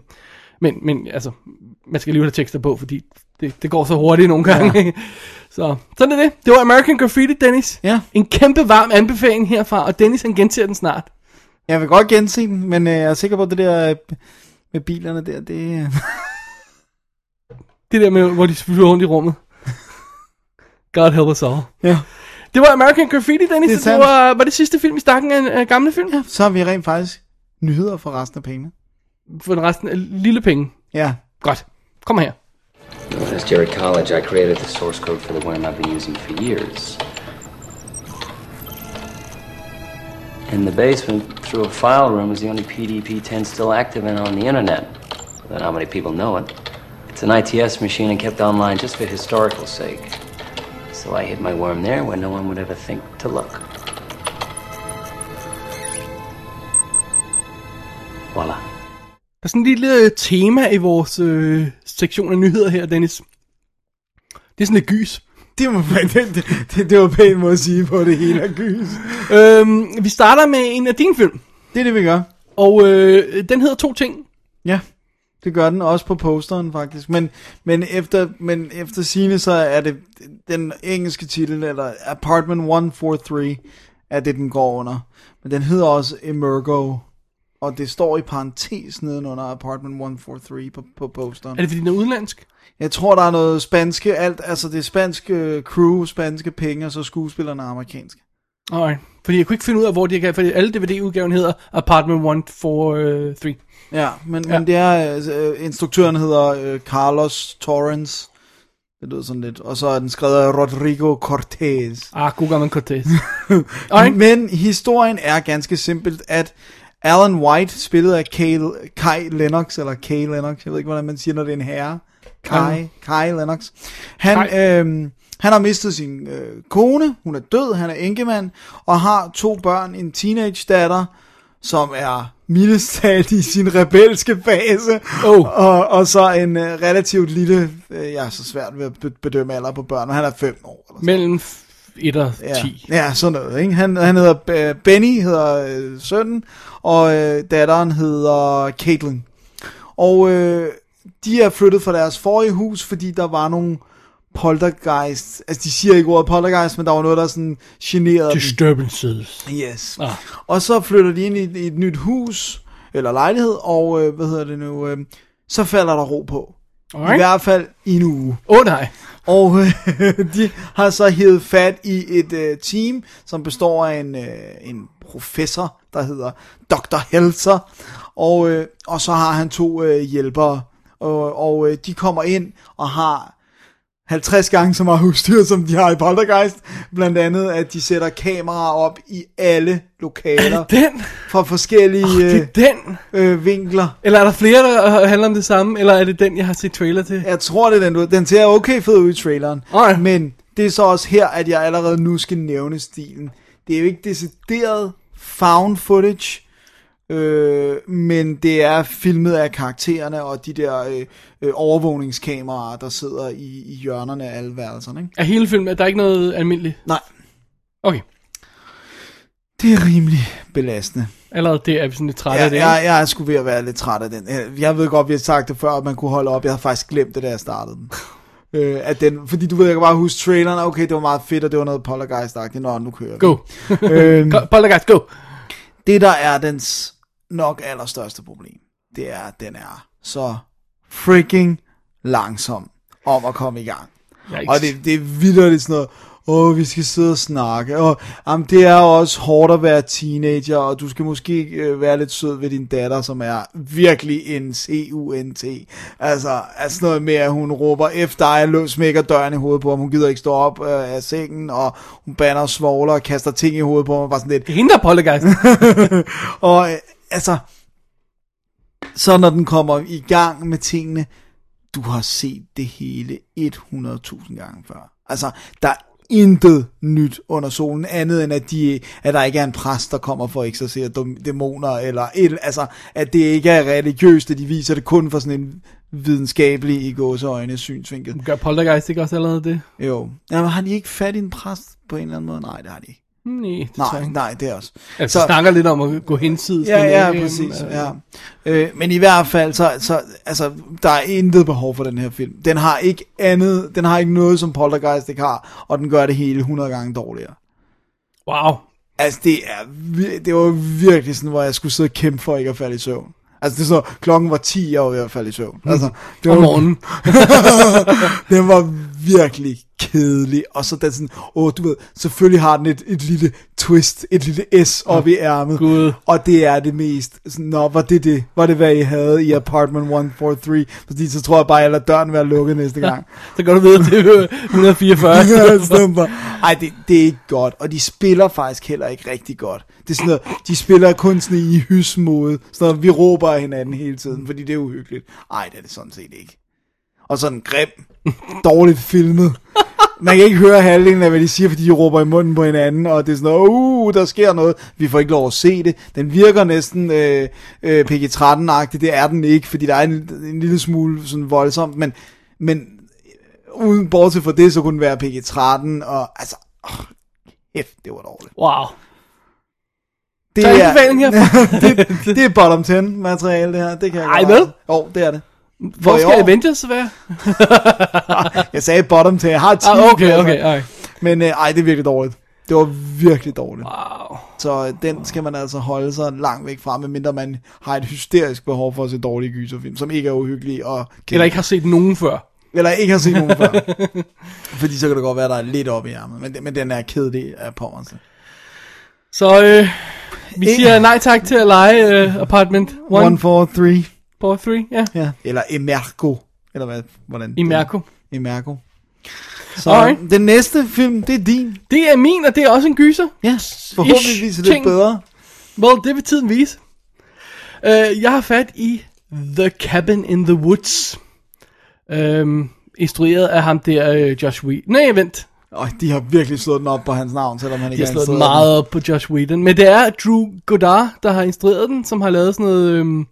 men, men altså, man skal lige have tekster på, fordi det, det går så hurtigt nogle gange. Ja. så sådan er det. Det var American Graffiti, Dennis. Ja. En kæmpe varm anbefaling herfra, og Dennis han genser den snart. Jeg vil godt gense den, men øh, jeg er sikker på, at det der øh, med bilerne der, det... øh, Det der med, hvor de flyver rundt i rummet. God help us all. ja. Det var American Graffiti, Dennis. Det Det, var, var det sidste film i stakken af, af gamle film? ja, så har vi rent faktisk nyheder for resten af pengene. For den resten af lille penge. Ja. Godt. Kom her. As Jerry College, I created the source code for the worm I've been using for years. In the basement, through a file room, is the only PDP-10 still active and on the internet. Though not many people know it. It's an ITS machine and kept online just for historical sake. So I hid my worm there where no one would ever think to look. Voila. Der er sådan et lille øh, tema i vores øh, sektion af nyheder her, Dennis. Det er sådan et gys. Det var, det, det, det, det var pænt måde at sige på det hele af gys. Øhm, vi starter med en af dine film. Det er det, vi gør. Og øh, den hedder to ting. Ja, det gør den også på posteren faktisk. Men, men, efter, men efter sine så er det den engelske titel, eller Apartment 143, er det, den går under. Men den hedder også Emergo. Og det står i parentes nedenunder Apartment 143 på, på posteren. Er det fordi den er udenlandsk? Jeg tror, der er noget spanske, alt, altså det er spanske crew, spanske penge, og så skuespillerne er amerikanske. Alright. Fordi jeg kunne ikke finde ud af, hvor de kan, fordi alle DVD-udgaven hedder Apartment 143. Ja, men, Ja. men det er, øh, instruktøren hedder øh, Carlos Torrens. Det lyder sådan lidt. Og så er den skrevet af Rodrigo Cortez. Ah, god gammel Cortez. Men historien er ganske simpelt, at Alan White, spillet af Kay, Kai Lennox, eller Kay Lennox, jeg ved ikke, hvordan man siger, når det er en herre. Kai, Kai Lennox. Han, Kai. øhm, han har mistet sin øh, kone, hun er død, han er enkemand, og har to børn, en teenage datter, som er mildest talt i sin rebelske fase, Oh. og, og så en øh, relativt lille, øh, jeg er så svært ved at be- bedømme alder på børn, og han er fem år. Eller sådan. Mellem 1 og 10. Ja, ja sådan noget. Ikke? Han, han hedder Benny, hedder øh, sønnen, og øh, datteren hedder Caitlin. Og øh, de er flyttet fra deres forrige hus, fordi der var nogle poltergeist. Altså, de siger ikke ordet poltergeist, men der var noget, der sådan generede dem. Disturbances. Yes. Ah. Og så flytter de ind i, et- i et nyt hus, eller lejlighed, og øh, hvad hedder det nu, øh, så falder der ro på. I Alright. hvert fald i en uge. Åh oh, nej. Og øh, de har så hævet fat i et øh, team, som består af en, øh, en professor, der hedder Dr. Helser, og, øh, og så har han to øh, hjælpere, og, og øh, de kommer ind og har 50 gange så meget udstyr, som de har i Poltergeist. Blandt andet, at de sætter kameraer op i alle lokaler Den? fra forskellige Oh, det er den? øh, vinkler. Eller er der flere, der handler om det samme? Eller er det den, jeg har set trailer til? Jeg tror, det er den, du- den ser okay fed ud i traileren. Alright. Men det er så også her, at jeg allerede nu skal nævne stilen. Det er jo ikke decideret found footage, øh, men det er filmet af karaktererne og de der øh, øh, overvågningskameraer, der sidder i, i hjørnerne af alle værelserne. Ikke? Er hele filmen, er der ikke noget almindeligt? Nej, Okay. det er rimelig belastende. Allerede det er vi sådan lidt trætte Ja, af det. jeg, jeg er sgu ved at være lidt træt af den. Jeg- ved godt, vi har sagt det før, at man kunne holde op. Jeg har faktisk glemt det, da jeg startede den. øh, at den fordi du ved, jeg kan bare huske traileren. Okay, det var meget fedt, og det var noget poltergeist-agtigt. Nå, nu kører vi. Go. Øhm, Poltergeist, go. det, der er dens nok allerstørste problem, det er, at den er så freaking langsom om at komme i gang. Yikes. Og det, det er vildt sådan noget, åh, vi skal sidde og snakke, og jamen, det er også hårdt at være teenager, og du skal måske øh, være lidt sød ved din datter, som er virkelig en C-U-N-T. Altså, altså noget med, at hun råber efter dig, og smækker døren i hovedet på ham, hun gider ikke stå op øh, af sengen, og hun banner og svogler og kaster ting i hovedet på ham, bare sådan lidt, Det er hende, der er poltergeist. og øh, altså, så når den kommer i gang med tingene, du har set det hele 100.000 gange før. Altså, der er intet nyt under solen, andet end at, de, at der ikke er en præst, der kommer for at eksorcere dæmoner, eller et, altså, at det ikke er religiøst, at de viser det kun for sådan en videnskabelig i gåseøjne synsvinkel. Gør poltergeist ikke også allerede det? Jo. Jamen, har de ikke fat i en præst på en eller anden måde? Nej, det har de ikke. Nej, det tror jeg Nej, nej, det er også. Altså, så, snakker lidt om at gå hensides. Ja, ja, øh, præcis. øh, Ja. Øh, men i hvert fald, så, så altså, der er intet behov for den her film. Den har ikke andet, den har ikke noget, som Poltergeist ikke har, og den gør det hele 100 gange dårligere. Wow. Altså, det, er, det var virkelig sådan, hvor jeg skulle sidde og kæmpe for ikke at falde i søvn. Altså, det så, klokken var 10, jeg var ved at falde i søvn. Altså, det Om var, morgenen. den var virkelig kedelig. Og så den sådan, åh, du ved, selvfølgelig har den et, et lille twist, et lille S op i ærmet. Gud. Og det er det mest, sådan, nå, var det det? Var det, hvad I havde i apartment 143? Fordi så tror jeg bare, jeg lader døren være lukket næste gang. Så går du videre til øh, 144. Ja, Ej, det, det er ikke godt, og de spiller faktisk heller ikke rigtig godt. Det er sådan noget, de spiller kun sådan i hysmode, sådan noget, vi råber af hinanden hele tiden, fordi det er uhyggeligt. Ej, det er det sådan set ikke. Og sådan grim, dårligt filmet. Man kan ikke høre halvdelen af, hvad de siger, fordi de råber i munden på hinanden, og det er sådan noget, uh, der sker noget. Vi får ikke lov at se det. Den virker næsten øh, øh, PG-13-agtig, det er den ikke, fordi der er en, en lille smule sådan voldsomt, men, men øh, uden bortset fra det, så kunne den være PG-13, og altså, åh, F, det var dårligt. Wow. Det anbefaling herfra. det, det er bottom 10 materiale, det her. Det kan jeg Ej, hvad? Jo, det er det. Hvor skal Avengers være? Jeg sagde bottom 10. Jeg har 10. Ah, okay, okay, ej. Men øh, ej, det er virkelig dårligt. Det var virkelig dårligt. Wow. Så øh, den skal man altså holde sig langt væk fra, medmindre man har et hysterisk behov for at se dårlige gyserfilm, som ikke er uhyggelige og Eller ikke har set nogen før. eller ikke har set nogen før. Fordi så kan det godt være, der er lidt op i ærmet. Men, men den er kedelig af pommersen. Så øh, vi siger nej tak til at lege øh, Apartment 1, 1, 4, 3. 4, 3, ja. Ja. Eller Emerco. Eller hvad? Hvordan? Imerco. Emerco. Så Alright. den næste film, det er din. Det er min, og det er også en gyser. Ja, forhåbentligvis er det ting. bedre. Well, det vil tiden vise. Uh, jeg har fat i The Cabin in the Woods. Um, instrueret af ham der, uh, Josh Whedon. Nej, vent. Og de har virkelig slået den op på hans navn, selvom han ikke har har slået den meget op på Josh Whedon. Men det er Drew Goddard, der har instrueret den, som har lavet sådan noget... Um,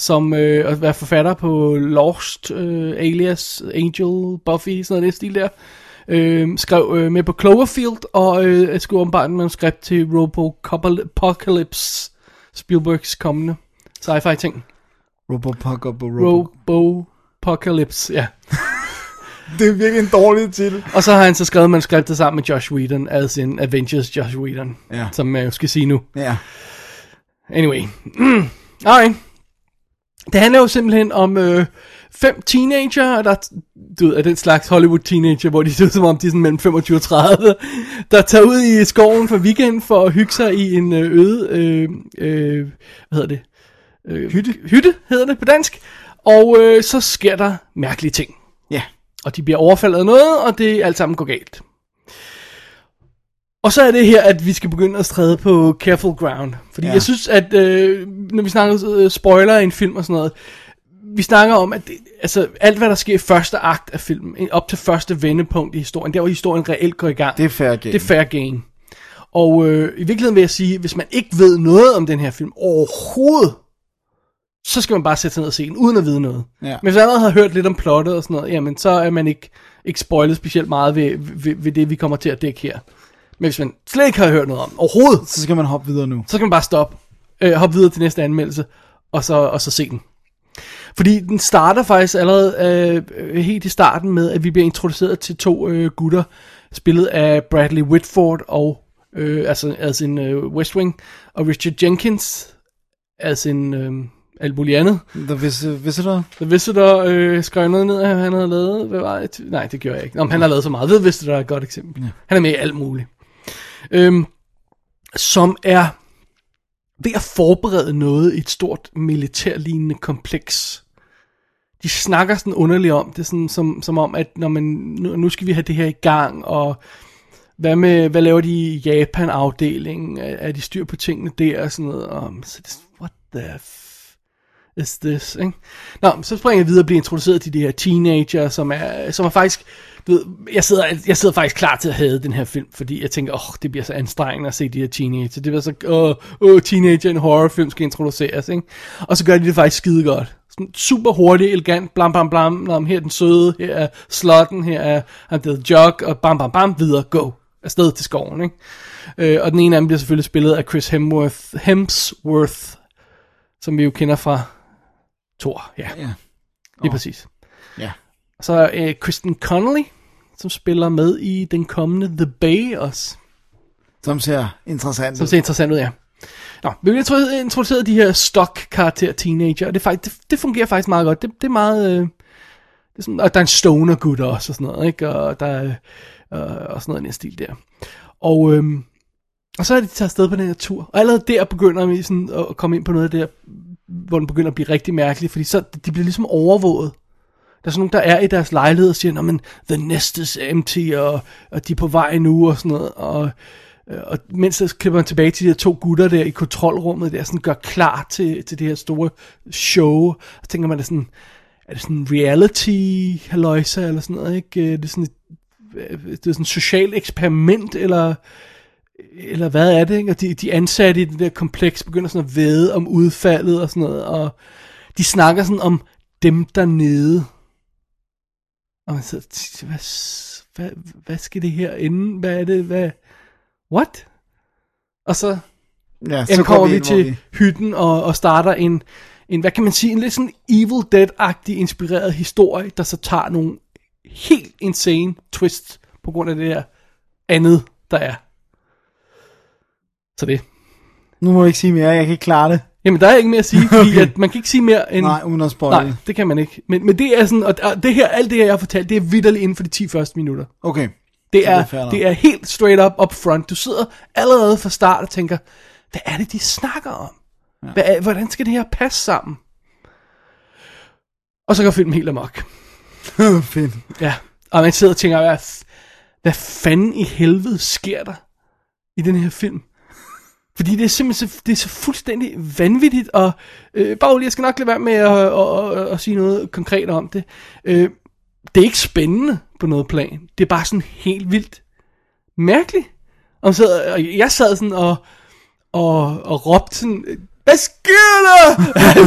som øh, at være forfatter på Lost, øh, Alias, Angel, Buffy, sådan noget det stil der. Øh, skrev øh, med på Cloverfield, og øh, skrev åbenbart et manuskript til Robocalypse, Spielbergs kommende sci-fi ting. Robopoc og Robo. Robocalypse, ja. Det er virkelig en dårlig titel. Og så har han så skrevet manuskriptet sammen med Josh Whedon, as in Avengers Josh Whedon, Ja. som man jo skal sige nu. Ja. Anyway. Alright. Det handler jo simpelthen om øh, fem teenager, der, du ved, er den slags Hollywood teenager, hvor de ser ud som om, de er sådan mellem 25 og 30, der tager ud i skoven for weekend for at hygge sig i en øh, øde, øh, øh, hvad hedder det? Øh, hytte. Hytte hedder det på dansk. Og øh, så sker der mærkelige ting. Ja. Og de bliver overfaldet af noget, og det alt sammen går galt. Og så er det her, at vi skal begynde at træde på careful ground. Fordi. Ja. jeg synes, at øh, når vi snakker øh, spoiler i en film og sådan noget, vi snakker om, at det, altså, alt hvad der sker i første akt af filmen, op til første vendepunkt i historien, der hvor historien reelt går i gang, Det er fair game. det er fair game. Og øh, i virkeligheden vil jeg sige, hvis man ikke ved noget om den her film overhovedet, så skal man bare sætte sig ned og se den, uden at vide noget. Ja. Men hvis man allerede har hørt lidt om plottet og sådan noget, jamen så er man ikke, ikke spoilet specielt meget ved, ved, ved det, vi kommer til at dække her. Men hvis man slet ikke har hørt noget om overhovedet, Så skal man hoppe videre nu. så skal man bare stoppe, øh, hoppe videre til næste anmeldelse, og så, og så se den. Fordi den starter faktisk allerede øh, øh, helt i starten med, at vi bliver introduceret til to øh, gutter, spillet af Bradley Whitford og øh, altså, altså en øh, West Wing, og Richard Jenkins, altså en øh, alt muligt andet. The Vis- Visitor. The Visitor øh, skrev noget ned, han havde lavet. Hvad var det? Nej, det gjorde jeg ikke. Nå, men han har lavet så meget. The Visitor er et godt eksempel. Ja. Han er med i alt muligt. Øhm, som er ved at forberede noget i et stort militærlignende kompleks. De snakker sådan underligt om det, sådan, som, som om, at når man, nu, nu skal vi have det her i gang, og hvad, med, hvad laver de i Japan-afdelingen? Er, er de styr på tingene der og sådan noget? Og, så det, what the f is this? Ikke? Nå, så springer jeg videre og bliver introduceret til de her teenager, som er, som er faktisk, du ved, jeg sidder, jeg sidder faktisk klar til at have den her film, fordi jeg tænker, åh, oh, det bliver så anstrengende at se de her teenager. Det bliver så, åh, oh, oh, teenager en horrorfilm skal introduceres, ikke? Og så gør de det faktisk skide godt. Sådan super hurtigt, elegant, blam blam blam, Nå, her er den søde, her er slotten, her er han der jog, og bam bam bam, videre, go. Afsted til skoven, ikke? Øh, og den ene af dem bliver selvfølgelig spillet af Chris Hemsworth, Hemsworth som vi jo kender fra Thor, ja. Ja. Lige præcis. Så øh, Kristen Connolly, som spiller med i den kommende The Bay også. Som ser interessant Som ud. ser interessant ud, ja. Nå, vi vil introducere, de her stock-karakter teenager, og det, faktisk, det, det fungerer faktisk meget godt. Det, det er meget... Øh, det er sådan, og der er en stoner gut også, og sådan noget, ikke? Og der er øh, og sådan noget i den stil der. Og, øh, og så er de taget afsted på den her tur. Og allerede der begynder vi sådan at komme ind på noget af det der, hvor den begynder at blive rigtig mærkelig, fordi så de bliver ligesom overvåget. Der er sådan nogen, der er i deres lejlighed og siger, men the nest is empty, og, og de er på vej nu, og sådan noget. Og, øh, og mens så klipper man tilbage til de her to gutter der i kontrolrummet, der sådan gør klar til, til det her store show. Så tænker man, er det sådan, er det sådan reality halløjsa eller sådan noget, ikke? Det er sådan et, øh, det er sådan et socialt eksperiment, eller, eller hvad er det, ikke? Og de, de ansatte i den der kompleks begynder sådan at væde om udfaldet og sådan noget, og de snakker sådan om dem dernede. Og tænker, hvad, hvad, hvad skal det her ende? Hvad er det? Hvad? What? Og så Ja, så kommer vi hvor til hytten og, og starter en, en, hvad kan man sige, en lidt sådan Evil Dead-agtig inspireret historie, der så tager nogle helt insane twists på grund af det der andet, der er. Så det. Nu må jeg ikke sige mere, jeg kan ikke klare det. Jamen, der er ikke mere at sige, fordi Okay. at man kan ikke sige mere end... Nej, uden at spoil Nej, det. det kan man ikke. Men, men det er sådan, og, det her, alt det her, jeg har fortalt, det er vidderligt inden for de 10 første minutter. Okay. Det det er er, fair nok. det er helt straight up up front. Du sidder allerede fra start og tænker, hvad er det, de snakker om? Ja. Hvad er, hvordan skal det her passe sammen? Og så går filmen helt amok. Fedt. Ja, og man sidder og tænker, hvad, hvad fanden i helvede sker der i den her film? Fordi det er simpelthen så, det er så fuldstændig vanvittigt, og øh, bare rolig, jeg skal nok lade være med at, at, at, at sige noget konkret om det. Øh, det er ikke spændende på noget plan. Det er bare sådan helt vildt mærkeligt. Og, så, og jeg sad sådan og, og, og råbte sådan, hvad sker der?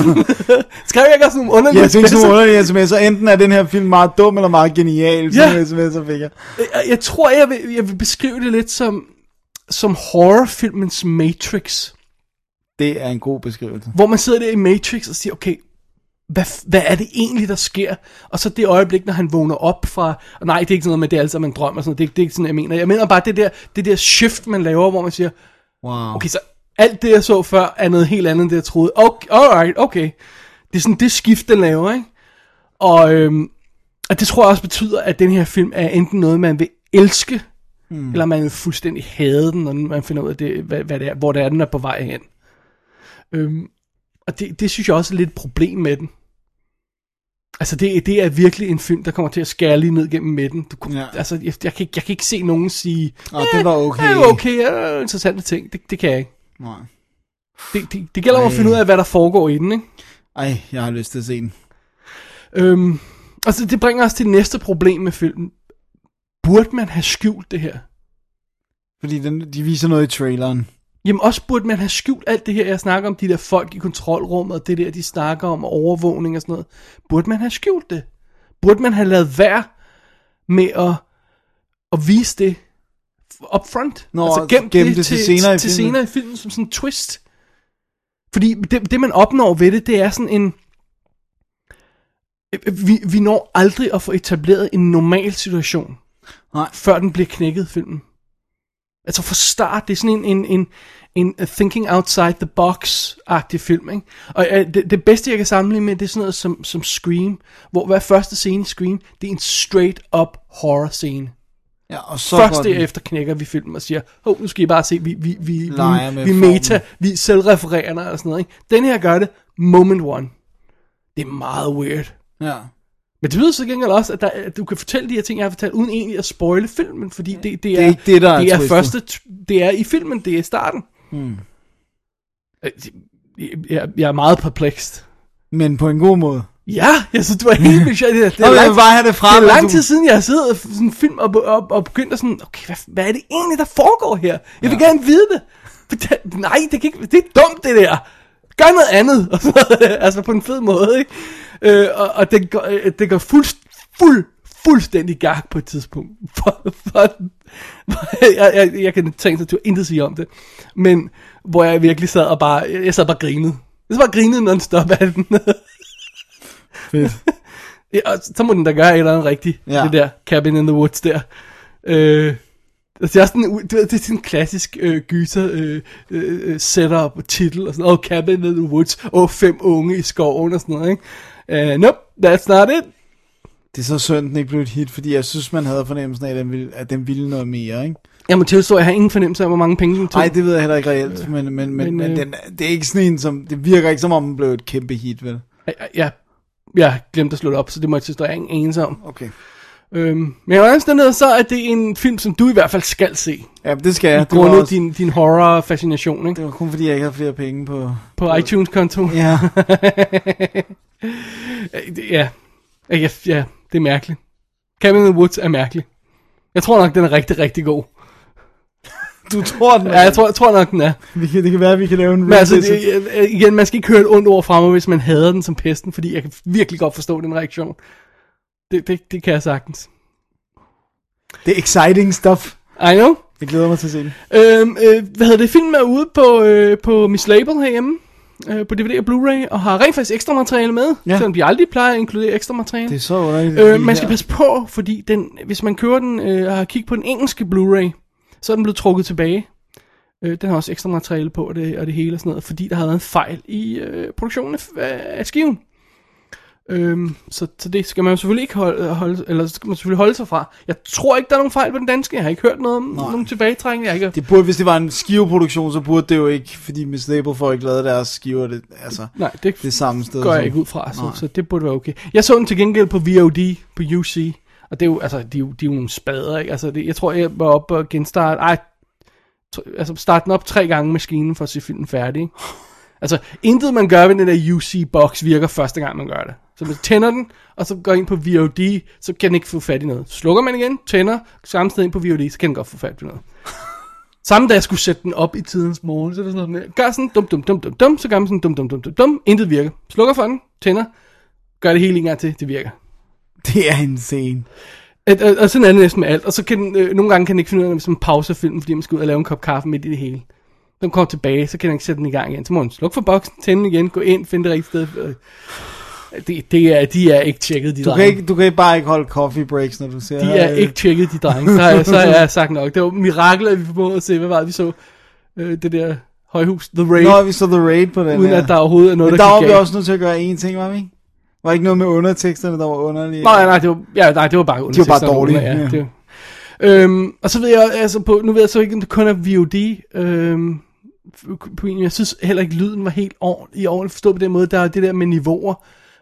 Skrev jeg ikke også nogle underlige Jeg sådan sms'er? nogle underlige sms'er. Enten er den her film meget dum, eller meget genial. Ja. sms'er fik jeg. Jeg, jeg tror, jeg vil, jeg vil beskrive det lidt som, som horrorfilmens Matrix. Det er en god beskrivelse. Hvor man sidder der i Matrix og siger, okay, hvad, hvad er det egentlig, der sker? Og så det øjeblik, når han vågner op fra... Og nej, det er ikke sådan noget med, det er altså en drøm og sådan noget. Det, er- det er ikke sådan, jeg mener. Jeg mener bare det der, det der shift, man laver, hvor man siger, Wow. okay, så alt det, jeg så før, er noget helt andet, end det, jeg troede. Okay, alright, okay. Det er sådan det skift, den laver, ikke? Og, øhm, og det tror jeg også betyder, at den her film er enten noget, man vil elske, mm. eller man vil fuldstændig hade den, når man finder ud af, det, hvad, hvad det er, hvor det er, den er på vej hen. Øhm, og det, det synes jeg også er lidt et problem med den. Altså det, det er virkelig en film, der kommer til at skære lige ned gennem midten. Du, kunne, Ja. Altså jeg, jeg, kan, ikke- jeg kan ikke se nogen sige, Og det var okay. det er okay, ja, er interessante ting. Det, det kan jeg ikke. Nej. Det, det, det gælder om at finde ud af, hvad der foregår i den, ikke? Ej, jeg har lyst til at se den. Øhm, altså, det bringer os til det næste problem med filmen. Burde man have skjult det her? Fordi den, de viser noget i traileren. Jamen også burde man have skjult alt det her, jeg snakker om, de der folk i kontrolrummet, og det der, de snakker om, overvågning og sådan noget. Burde man have skjult det? Burde man have lavet værd med at, at vise det up front? Nå, altså gemt gemme det, det til til, senere i til filmen. senere i filmen som sådan en twist. Fordi det, det man opnår ved det, det er sådan en... Vi, vi når aldrig at få etableret en normal situation, Nej. før den bliver knækket filmen. Altså for start, det er sådan en, en, en, en thinking outside the box-agtig film, ikke? Og øh, det, det bedste, jeg kan sammenligne med, det er sådan noget som, som Scream, hvor hver første scene i Scream, det er en straight-up horror-scene. Ja, og så Først går den- derefter knækker vi filmen og siger, hov, nu skal I bare se, vi, vi, vi, vi, vi meta, vi er selvrefererende og sådan noget. Ikke? Den her gør det moment one. Det er meget weird. Ja. Men det betyder så gengæld også, at, der, at du kan fortælle de her ting, jeg har fortalt, uden egentlig at spoile filmen, fordi det, det, er, Det er ikke det, der er det er twistet. første, det er i filmen, det er i starten. Hmm. Øh, Jeg, jeg er meget perplexed. Men på en god måde. Ja, jeg synes, du var helt vildt sjovt. Det, er- det er jeg lang, vil bare have det fra, det er lang du- tid siden, jeg har siddet og sådan en film og, og, og begyndt at sådan, okay, hvad, hvad er det egentlig, der foregår her? Jeg vil gerne vide det. For det- Nej, det, kan ikke, det er dumt, det der. Gør noget andet. Og så, altså på en fed måde, ikke? Øh, og, og det går, øh, det går fuld, fuld, fuldstændig gak på et tidspunkt. For, for, for, jeg, jeg, jeg kan tænke sig til intet sige om det. Men hvor jeg virkelig sad og bare, jeg sad bare grinede. Jeg sad bare grinede non-stop af den. Fedt. Ja, og så må den da gøre et eller andet rigtigt. Ja. Det der Cabin in the Woods der. Øh, altså, det er sådan, det er sådan en klassisk øh, gyser øh, øh, setup og titel og sådan noget. Oh, Cabin in the Woods. Og oh, fem unge i skoven og sådan noget, ikke? Uh, nope, that's not it. Det er så synd, den ikke blev et hit, fordi jeg synes, man havde fornemmelsen af, at den ville, at den ville noget mere, ikke? Jeg må tilstå, at jeg har ingen fornemmelse af, hvor mange penge den tog. Nej, det ved jeg heller ikke reelt, men, men, men, Men, men øh, den, det er ikke sådan en, som, det virker ikke som om, den blev et kæmpe hit, vel? Jeg, jeg, jeg glemte at slå det op, så det må jeg tilstå, at jeg er ingen anelse om. Okay. Øhm, men jeg er så er det en film, som du i hvert fald skal se. Ja, det skal jeg. Ja, grundet også, din, din horror-fascination, ikke? det var kun fordi, jeg ikke havde flere penge på... På iTunes-kontoen. Ja, ja. ja, ja, det er mærkeligt. Cabin Woods er mærkelig. Jeg tror nok, den er rigtig, rigtig god. du tror den. Ja, jeg tror, jeg tror nok, den er. Vi kan, det kan være, at vi kan lave en Men altså, det, igen, man skal ikke høre et ondt ord fra mig, hvis man hader den som pesten, fordi jeg kan virkelig godt forstå den reaktion. Det, det, det kan jeg sagtens. det er exciting stuff. I know. Jeg glæder mig til at se den. Øhm, øh, hvad hedder det? Filmen er ude på, øh, på Miss Label herhjemme. Øh, på DVD og Blu-ray. Og har rent faktisk ekstra materiale med. Ja. Selvom de aldrig plejer at inkludere ekstra materiale. Det er så underligt. Øh, man skal her. passe på, fordi den, hvis man kører den øh, og har kigget på den engelske Blu-ray, så er den blevet trukket tilbage. Øh, den har også ekstra materiale på, og det, og det hele og sådan noget, fordi der har været en fejl i øh, produktionen af, af skiven. Øhm, så, så det skal man selvfølgelig ikke holde, holde, eller skal man selvfølgelig holde sig fra. Jeg tror ikke, der er nogen fejl på den danske. Jeg har ikke hørt noget om Nej. nogen tilbagetrækning. Jeg ikke... Det burde, hvis det var en skiveproduktion, så burde det jo ikke, fordi Miss Label får ikke lavet deres skiver, det, altså, Nej, det, det samme sted. går jeg ikke ud fra, så, Nej. så det burde være okay. Jeg så den til gengæld på VOD, på UC, og det er jo, altså, de, er jo- de er jo nogle spader, ikke? Altså, det, jeg tror, jeg var oppe og genstarte, ej, altså starte den op tre gange maskinen for at se filmen færdig. Altså, intet man gør ved den der UC-box virker første gang, man gør det. Så man tænder den, og så går ind på VOD, så kan den ikke få fat i noget. Slukker man igen, tænder, sted ind på VOD, så kan den godt få fat i noget. Samme da jeg skulle sætte den op i tidens morgen, så er det sådan noget, gør sådan, dum, dum, dum, dum, dum, så gør man sådan, dum, dum, dum, dum, dum, intet virker. Slukker for den, tænder, gør det hele en gang til, det virker. Det er insane. Og, og, og sådan er det næsten med alt. Og så kan den, øh, nogle gange kan den ikke finde ud af, hvis man pauser filmen, fordi man skal ud og lave en kop kaffe midt i det hele. Den kommer tilbage, så kan den ikke sætte den i gang igen. Så må man slukke for boksen, tænde igen, gå ind, finde det rigtige sted. Øh, Det, det er, de er ikke tjekket, de Du kan, drenge. ikke, du kan ikke bare ikke holde coffee breaks, når du ser... De er ikke tjekket, de drenge. Så har, jeg, så har jeg sagt nok. Det var mirakel, at vi formåede at se, hvad var det, vi så? Øh, det der højhus, The Raid, Nå, vi så The Raid på den uden her. at der overhovedet er noget, Men der, der var vi galt. også nødt til at gøre én ting, var vi? Var ikke noget med underteksterne, der var underlige? Nej, nej, det var, ja, nej, det var bare De var bare underteksterne dårlige, under, ja. Ja, det, øhm, og så ved jeg, altså på, nu ved jeg så ikke, om det kun er VOD. Øhm, jeg synes heller ikke, lyden var helt ordentlig, ordentligt forstået på den måde. Der er det der med niveauer,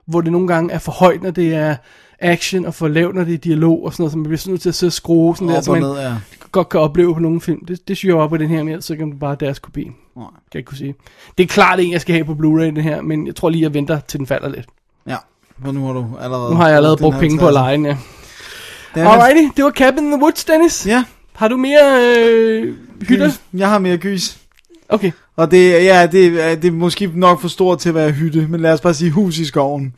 hvor det nogle gange er for højt, når det er action, og for lavt, når det er dialog og sådan noget, så man bliver sådan nødt til at sidde og skrue sådan der, Op så og man ned, ja. godt kan opleve på nogle film. Det, det synes jeg var på den her, men så det bare er deres kopi. Nej. Kan jeg ikke kunne sige. Det er klart en, jeg skal have på Blu-ray, den her, men jeg tror lige, jeg venter til den falder lidt. Ja, for nu har du allerede... Nu har jeg allerede brugt penge på at 50'er. lege den, ja. Dennis? Alrighty, det var Cabin in the Woods, Dennis. Ja, Har du mere øh, hytter? gys. Jeg har mere gys. Okay. Og det, ja, det, er- det er måske nok for stort til at være hytte, men lad os bare sige hus i skoven.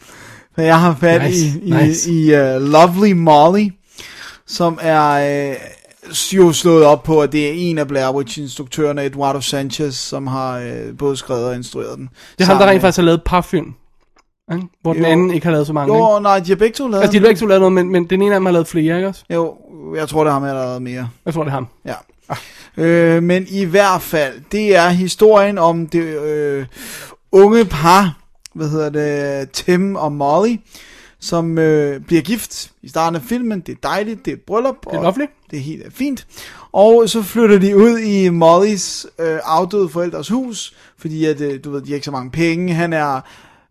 For jeg har fat Nice, i, i, nice. i uh, Lovely Molly, som er uh, jo slået op på, at det er en af Blair Witch-instruktørerne, Eduardo Sanchez, som har uh, både skrevet og instrueret den. Det er ham, der rent faktisk har lavet et par film. Ikke? Hvor den Jo. anden ikke har lavet så mange. ikke? Jo, nej, de har begge to lavet Altså, de den. har begge to lavet noget, men, men den ene af dem har lavet flere, ikke også? Jo, jeg tror, det har med allerede mere. Jeg tror, det er ham. Ja. Øh, men i hvert fald, det er historien om det øh, unge par, hvad hedder det, Tim og Molly, som øh, bliver gift i starten af filmen. Det er dejligt, det er et bryllup. Det er lovely. Det er helt fint. Og så flytter de ud i Mollys øh, afdøde forældres hus, fordi at, øh, du ved, de har ikke så mange penge. Han er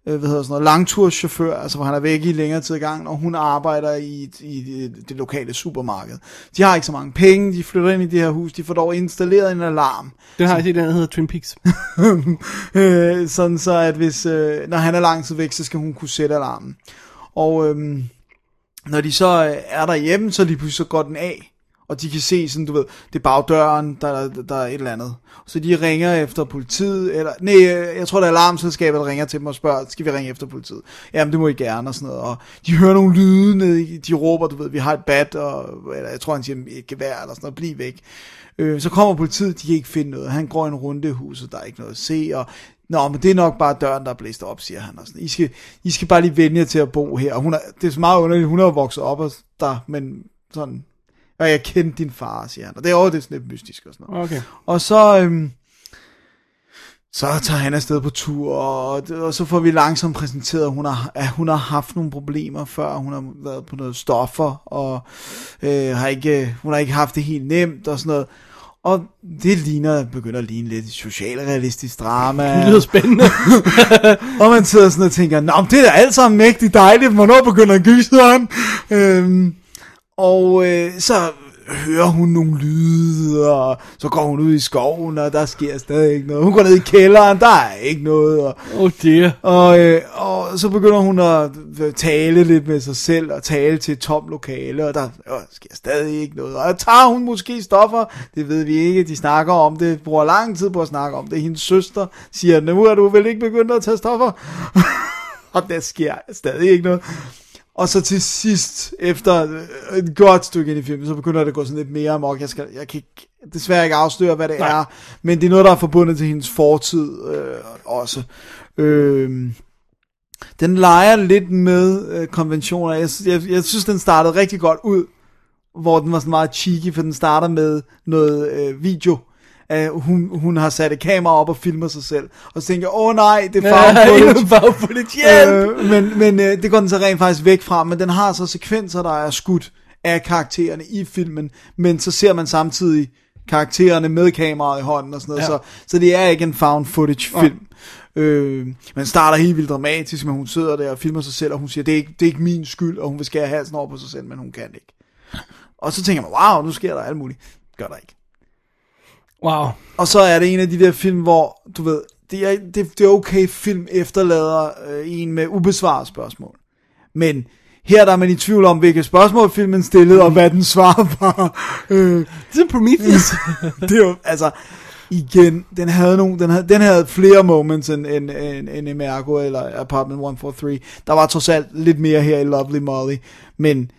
øh, hvad hedder sådan noget, langturschauffør, altså hvor han er væk i længere tid ad gangen, og hun arbejder i, i det, lokale supermarked. De har ikke så mange penge, de flytter ind i det her hus, de får dog installeret en alarm. Den har jeg set, den hedder Twin Peaks. øh, sådan så, at hvis, øh, når han er lang tid væk, så skal hun kunne sætte alarmen. Og øhm, når de så øh, er derhjemme, så lige pludselig så går den af. Og de kan se sådan, du ved, det er bagdøren, der, der, der er et eller andet. Så de ringer efter politiet, eller, nej, øh, jeg tror det er alarmselskabet, der ringer til dem og spørger, skal vi ringe efter politiet? Jamen det må I gerne, og sådan noget. Og de hører nogle lyde ned, i- de råber, du ved, vi har et bat, og, eller jeg tror han siger, et gevær, eller sådan noget, bliv væk. Øh, så kommer politiet, de kan ikke finde noget. Han går en runde i huset, der er ikke noget at se, og Nå, men det er nok bare døren, der er blæst op, siger han. Og sådan. I, skal, I skal bare lige vende jer til at bo her. Og hun er, det er så meget underligt, hun er jo vokset op der, men sådan, og jeg kendte din far, siger han. Og det er over det er sådan lidt mystisk og sådan noget. Okay. Og så, øhm, så tager han afsted på tur, og, og så får vi langsomt præsenteret, at hun har, at hun har haft nogle problemer før. Hun har været på noget stoffer, og øh, har ikke, hun har ikke haft det helt nemt og sådan noget. Og det ligner, begynder at ligne lidt socialrealistisk drama. Det lyder spændende. og man sidder sådan og tænker, Nå, det er da alt sammen mægtigt dejligt, hvornår begynder gyseren? Øhm, og øh, så hører hun nogle lyde, og så går hun ud i skoven, og der sker stadig ikke noget. Hun går ned i kælderen, der er ikke noget. Og, oh dear. og, øh, og så begynder hun at tale lidt med sig selv, og tale til et tomt lokale, og der øh, sker stadig ikke noget. Og tager hun måske stoffer? Det ved vi ikke. De snakker om det, bruger lang tid på at snakke om det. Hendes søster siger, nu er du vel ikke begyndt at tage stoffer? og der sker stadig ikke noget. Og så til sidst, efter øh, et godt stykke ind i filmen, så begynder det at gå sådan lidt mere amok. Jeg, skal, jeg kan ikke, desværre ikke afsløre, hvad det Nej. er, men det er noget, der er forbundet til hendes fortid øh, også. Øh, den leger lidt med øh, konventioner. Jeg, jeg, jeg synes, den startede rigtig godt ud, hvor den var sådan meget cheeky, for den starter med noget øh, video. Uh, hun, hun har sat et kamera op og filmer sig selv. Og så tænker jeg, åh oh, nej, det er Nej, footage. hjælp! Øh, men men øh, det går den så rent faktisk væk fra, men den har så sekvenser, der er skudt af karaktererne i filmen, men så ser man samtidig karaktererne med kameraet i hånden og sådan noget, Ja. ja. så, så det er ikke en found footage film. Øh, men starter helt vildt dramatisk, men hun sidder der og filmer sig selv, og hun siger, det er ikke, det er ikke min skyld, og hun vil skære halsen over på sig selv, men hun kan ikke. Og så tænker man, wow, nu sker der alt muligt. Gør der ikke. Wow. Og så er det en af de der film, hvor, du ved, det er, det, det er okay, film efterlader øh, en med ubesvaret spørgsmål. Men her der er man i tvivl om, hvilke spørgsmål filmen stillede, og hvad den svarer på. Øh, det er Prometheus. det er jo, altså, igen, den havde, nogle, den havde, den havde flere moments end, end, end, end Emergo eller Apartment 143. Der var trods alt lidt mere her i Lovely Molly, men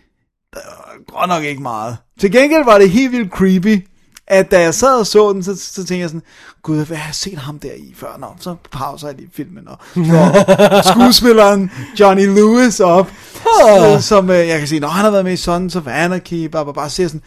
der var godt nok ikke meget. Til gengæld var det helt vildt creepy, at da jeg sad og så den, så, så tænkte jeg sådan, gud, hvad har jeg set ham der i før? Nå, så pauser jeg lige filmen, og så skuespilleren Johnny Lewis op, øh, som øh, jeg kan sige, når han har været med i Sons of Anarchy, bare, bare, bare ser sådan,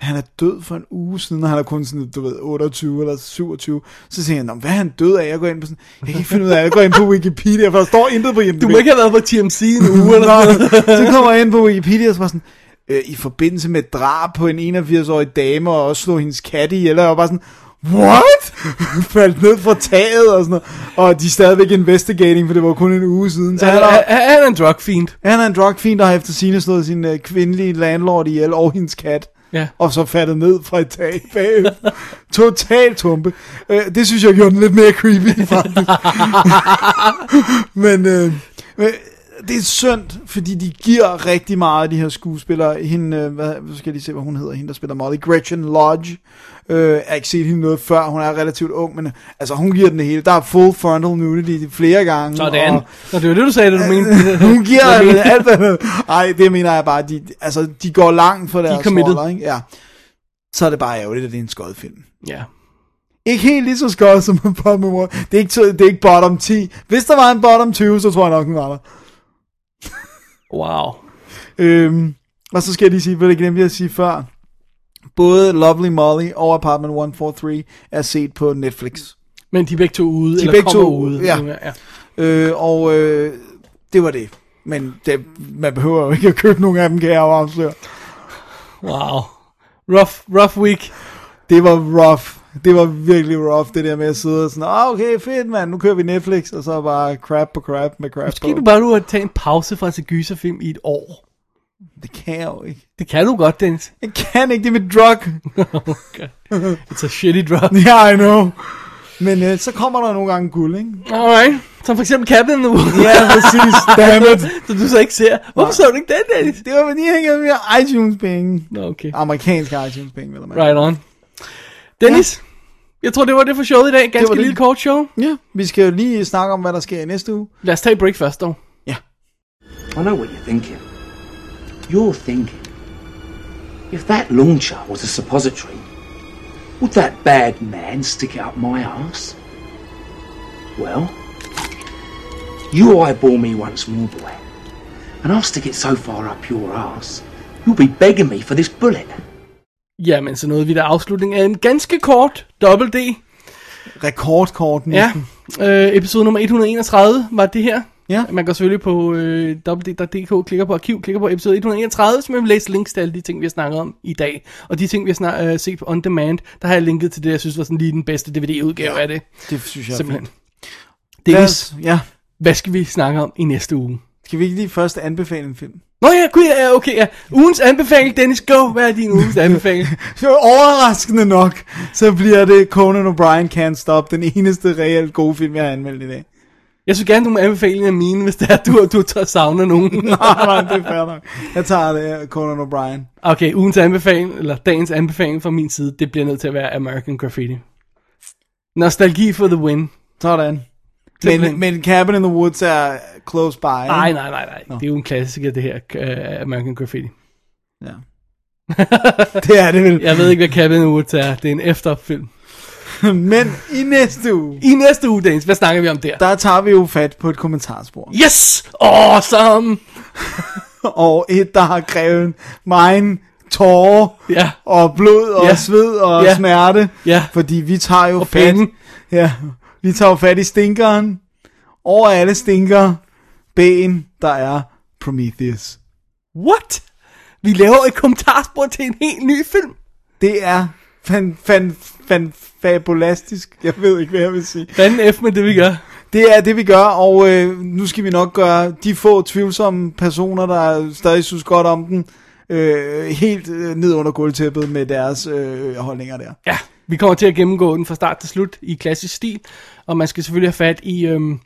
han er død for en uge siden, og han er kun sådan, du ved, 28 eller 27. Så tænker jeg, "Nå, hvad er han død af? Jeg går ind på sådan, jeg kan ikke finde ud af, jeg går ind på Wikipedia, for der står intet på IMDb. Du må ikke have været på TMC en uge eller noget. så kommer jeg ind på Wikipedia, og så var sådan, øh, i forbindelse med drab på en 81-årig dame, og også slå hendes kat ihjel, og jeg var bare sådan, what? Faldt ned fra taget og sådan noget. Og de er stadigvæk investigating, for det var kun en uge siden. Så Han er, han er en drug fiend. han er en drug fiend, der har efter sine slået sin øh, kvindelige landlord ihjel, og hendes kat. Ja. Og så faldet ned fra et tag bagefter. Total tumpe. Øh, det synes jeg gjorde den lidt mere creepy, faktisk. men, øh, men det er synd, fordi de giver rigtig meget af de her skuespillere. Hende, øh, hvad, hvad skal jeg lige se, hvad hun hedder, hende der spiller Molly, Gretchen Lodge. Øh, jeg har ikke set hende noget før, hun er relativt ung, men altså hun giver den det hele. Der er full frontal nudity flere gange. Sådan. Og, Nå, det var det, du sagde, det du mente. hun giver alt andet. Ej, det mener jeg bare, de, altså, de går langt for deres committed. roller, ikke? Ja. Så er det bare ærgerligt, at det er en skodfilm. Ja. Ikke helt lige så skød som One. Det er, ikke, det er ikke bottom 10. Hvis der var en bottom 20, så tror jeg nok, den var der. Wow. Øhm, og så skal jeg lige sige, hvad det glemte jeg at sige før. Både Lovely Molly og Apartment 143 er set på Netflix. Men de er begge to ude, De er eller begge kommer to ude. ja. ja. Øh, og øh, det var det. Men det, man behøver jo ikke at købe nogen af dem, kan jeg jo afsløre. Wow. Rough, rough week. Det var rough. Det var virkelig rough, det der med at sidde og sådan, ah, okay, fedt mand, nu kører vi Netflix, og så bare crap på crap med crap Måske på. du bare du har taget en pause fra at se gyserfilm i et år. Det kan jeg jo ikke. Det kan du godt, Dennis. Jeg kan ikke, det er mit drug. okay. It's a shitty drug. yeah, I know. Men øh, så kommer der nogle gange guld, ikke? Alright. Som for eksempel Cabin in the Woods. Ja, præcis. Dammit. Så du så ikke ser. Hvorfor så du ikke den, Dennis? Det var fordi, jeg havde mere iTunes-penge. Nå, okay. Amerikanske iTunes-penge, vil man. Right on. Dennis, jeg tror, det var det for showet i dag. Ganske det. lille kort show. Ja, vi skal jo lige snakke om, hvad der sker i næste uge. Lad os tage break først, dog. I know what you're thinking. You're thinking, if that launcher was a suppository, would that bad man stick it up my ass? Well, you eyeball me once more, boy, and I'll stick it so far up your ass, you'll be begging me for this bullet. Jamen, så nåede vi der afslutning af en ganske kort Double D. Rekordkort Ja. næsten. Øh, episode nummer 131 var det her. Ja. Man går selvfølgelig på øh, www.dk, klikker på arkiv, klikker på episode 131, så man vil læse links til alle de ting, vi har snakket om i dag. Og de ting, vi har snak, øh, set på On Demand, der har jeg linket til det, jeg synes var sådan lige den bedste DVD-udgave Ja, af det. Det synes jeg er Simpelthen. fint. Lad Dennis, Ja. hvad skal vi snakke om i næste uge? Skal vi ikke lige først anbefale en film? Nå ja, gud, ja, okay, ja. Ugens anbefaling, Dennis, go. Hvad er din ugens anbefaling? Så overraskende nok, så bliver det Conan O'Brien Can't Stop, den eneste reelt gode film, jeg har anmeldt i dag. Jeg synes gerne, du må anbefale af mine, hvis det er, du, du tager savner nogen. nej, nej, det er fair nok. Jeg tager det Conan O'Brien. Okay, ugens anbefaling, eller dagens anbefaling fra min side, det bliver nødt til at være American Graffiti. Nostalgi for the win. Sådan. Men, men Cabin in the Woods er close by. ikke? Nej, nej, nej, nej. Det er jo en klassiker, det her, uh, American Graffiti. Ja. det er det vel. Jeg ved ikke, hvad Cabin in the Woods er. Det er en efterfilm. Men i næste uge, I næste uge, Dennis, hvad snakker vi om der? der tager vi jo fat på et kommentarspor. Yes! Awesome! Og et, der har krævet mig en tårer Ja. og blod og Ja. sved og Ja. smerte. Ja. Fordi vi tager jo Og fat, penge. ja, vi tager fat i stinkeren. Over alle stinker, ben, der er Prometheus. What? Vi laver et kommentarspor til en helt ny film. Det er fan, fan, fan, fabulastisk. Jeg ved ikke, hvad jeg vil sige. Fanden F med det, vi gør. Det er det, vi gør, og øh, nu skal vi nok gøre de få tvivlsomme personer, der stadig synes godt om den, øh, helt øh, ned under gulvtæppet med deres øh, holdninger der. Ja, vi kommer til at gennemgå den fra start til slut i klassisk stil, og man skal selvfølgelig have fat i, øhm,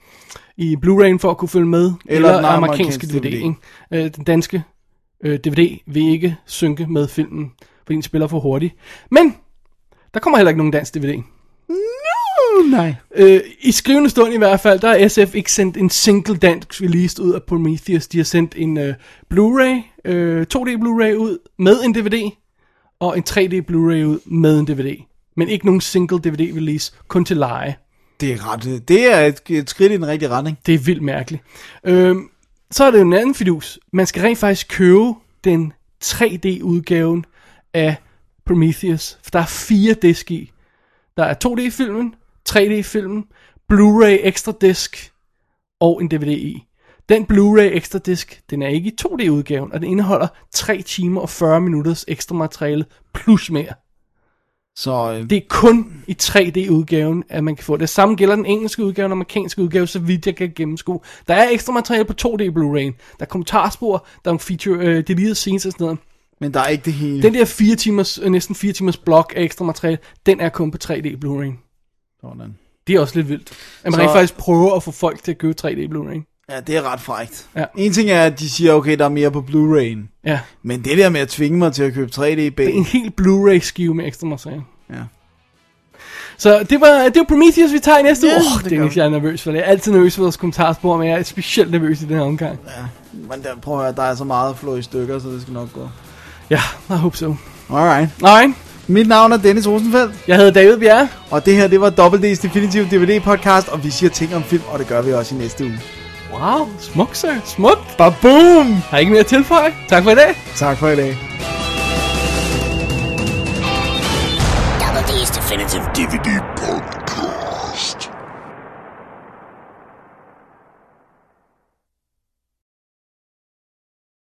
i Blu-ray'en for at kunne følge med, eller, den eller amerikanske amerikanske DVD. DVD. Ikke? Øh, den danske øh, DVD vil ikke synke med filmen, fordi den spiller for hurtigt. Men der kommer heller ikke nogen dansk DVD. Uh, nej. Øh, I skrivende stund i hvert fald, der har SF ikke sendt en single dansk release ud af Prometheus. De har sendt en øh, Blu-ray, øh, 2D Blu-ray ud med en DVD, og en 3D Blu-ray ud med en DVD. Men ikke nogen single DVD release, kun til leje. Det er ret, det er et, et skridt i den rigtige retning. Det er vildt mærkeligt. Øhm, så er det jo en anden fidus. Man skal rent faktisk købe den 3D-udgaven af Prometheus. For der er fire disk i. Der er 2D-filmen, 3D-filmen, Blu-ray ekstra disk og en DVD i. Den Blu-ray ekstra disk, den er ikke i 2D-udgaven, og den indeholder 3 timer og 40 minutters ekstra materiale plus mere. Så øh, Det er kun i 3D-udgaven, at man kan få det. samme gælder den engelske udgave og den amerikanske udgave, så vidt jeg kan gennemskue. Der er ekstra materiale på 2D Blu-ray. Der er kommentarspor, der er en feature, øh, deleted scenes og sådan noget. men der er ikke det hele. Den der 4 timers, øh, næsten 4 timers blok af ekstra materiale, den er kun på 3D Blu-ray. Sådan. Det er også lidt vildt. At man Så- rent faktisk prøver at få folk til at købe 3D Blu-ray. Ja, det er ret frægt. Ja. En ting er, at de siger, okay, der er mere på Blu-ray'en. Ja, Men det der med at tvinge mig til at købe 3D-ben. det er en helt Blu-ray skive med ekstra materiale. Ja. Så det var, det var Prometheus, vi tager i næste Ja, uge. det Åh, gør Dennis, jeg er nervøs for det. Jeg er altid nervøs for vores kommentarspor, men jeg er specielt nervøs i den her omgang. Men der, prøv at høre, der er så meget at flå i stykker, så det skal nok gå. Ja, I hope so. Alright. Alright, Mit navn er Dennis Rosenfeldt, jeg hedder David Bjerre. og det her, det var Double D's Definitive DVD podcast, og vi siger ting om film, og det gør vi også i næste uge. Wow, smukt, sir. Smukt. Baboom! Har I ikke mere tilføj? Tak for i dag. Tak for i dag. Double D's Definitive DVD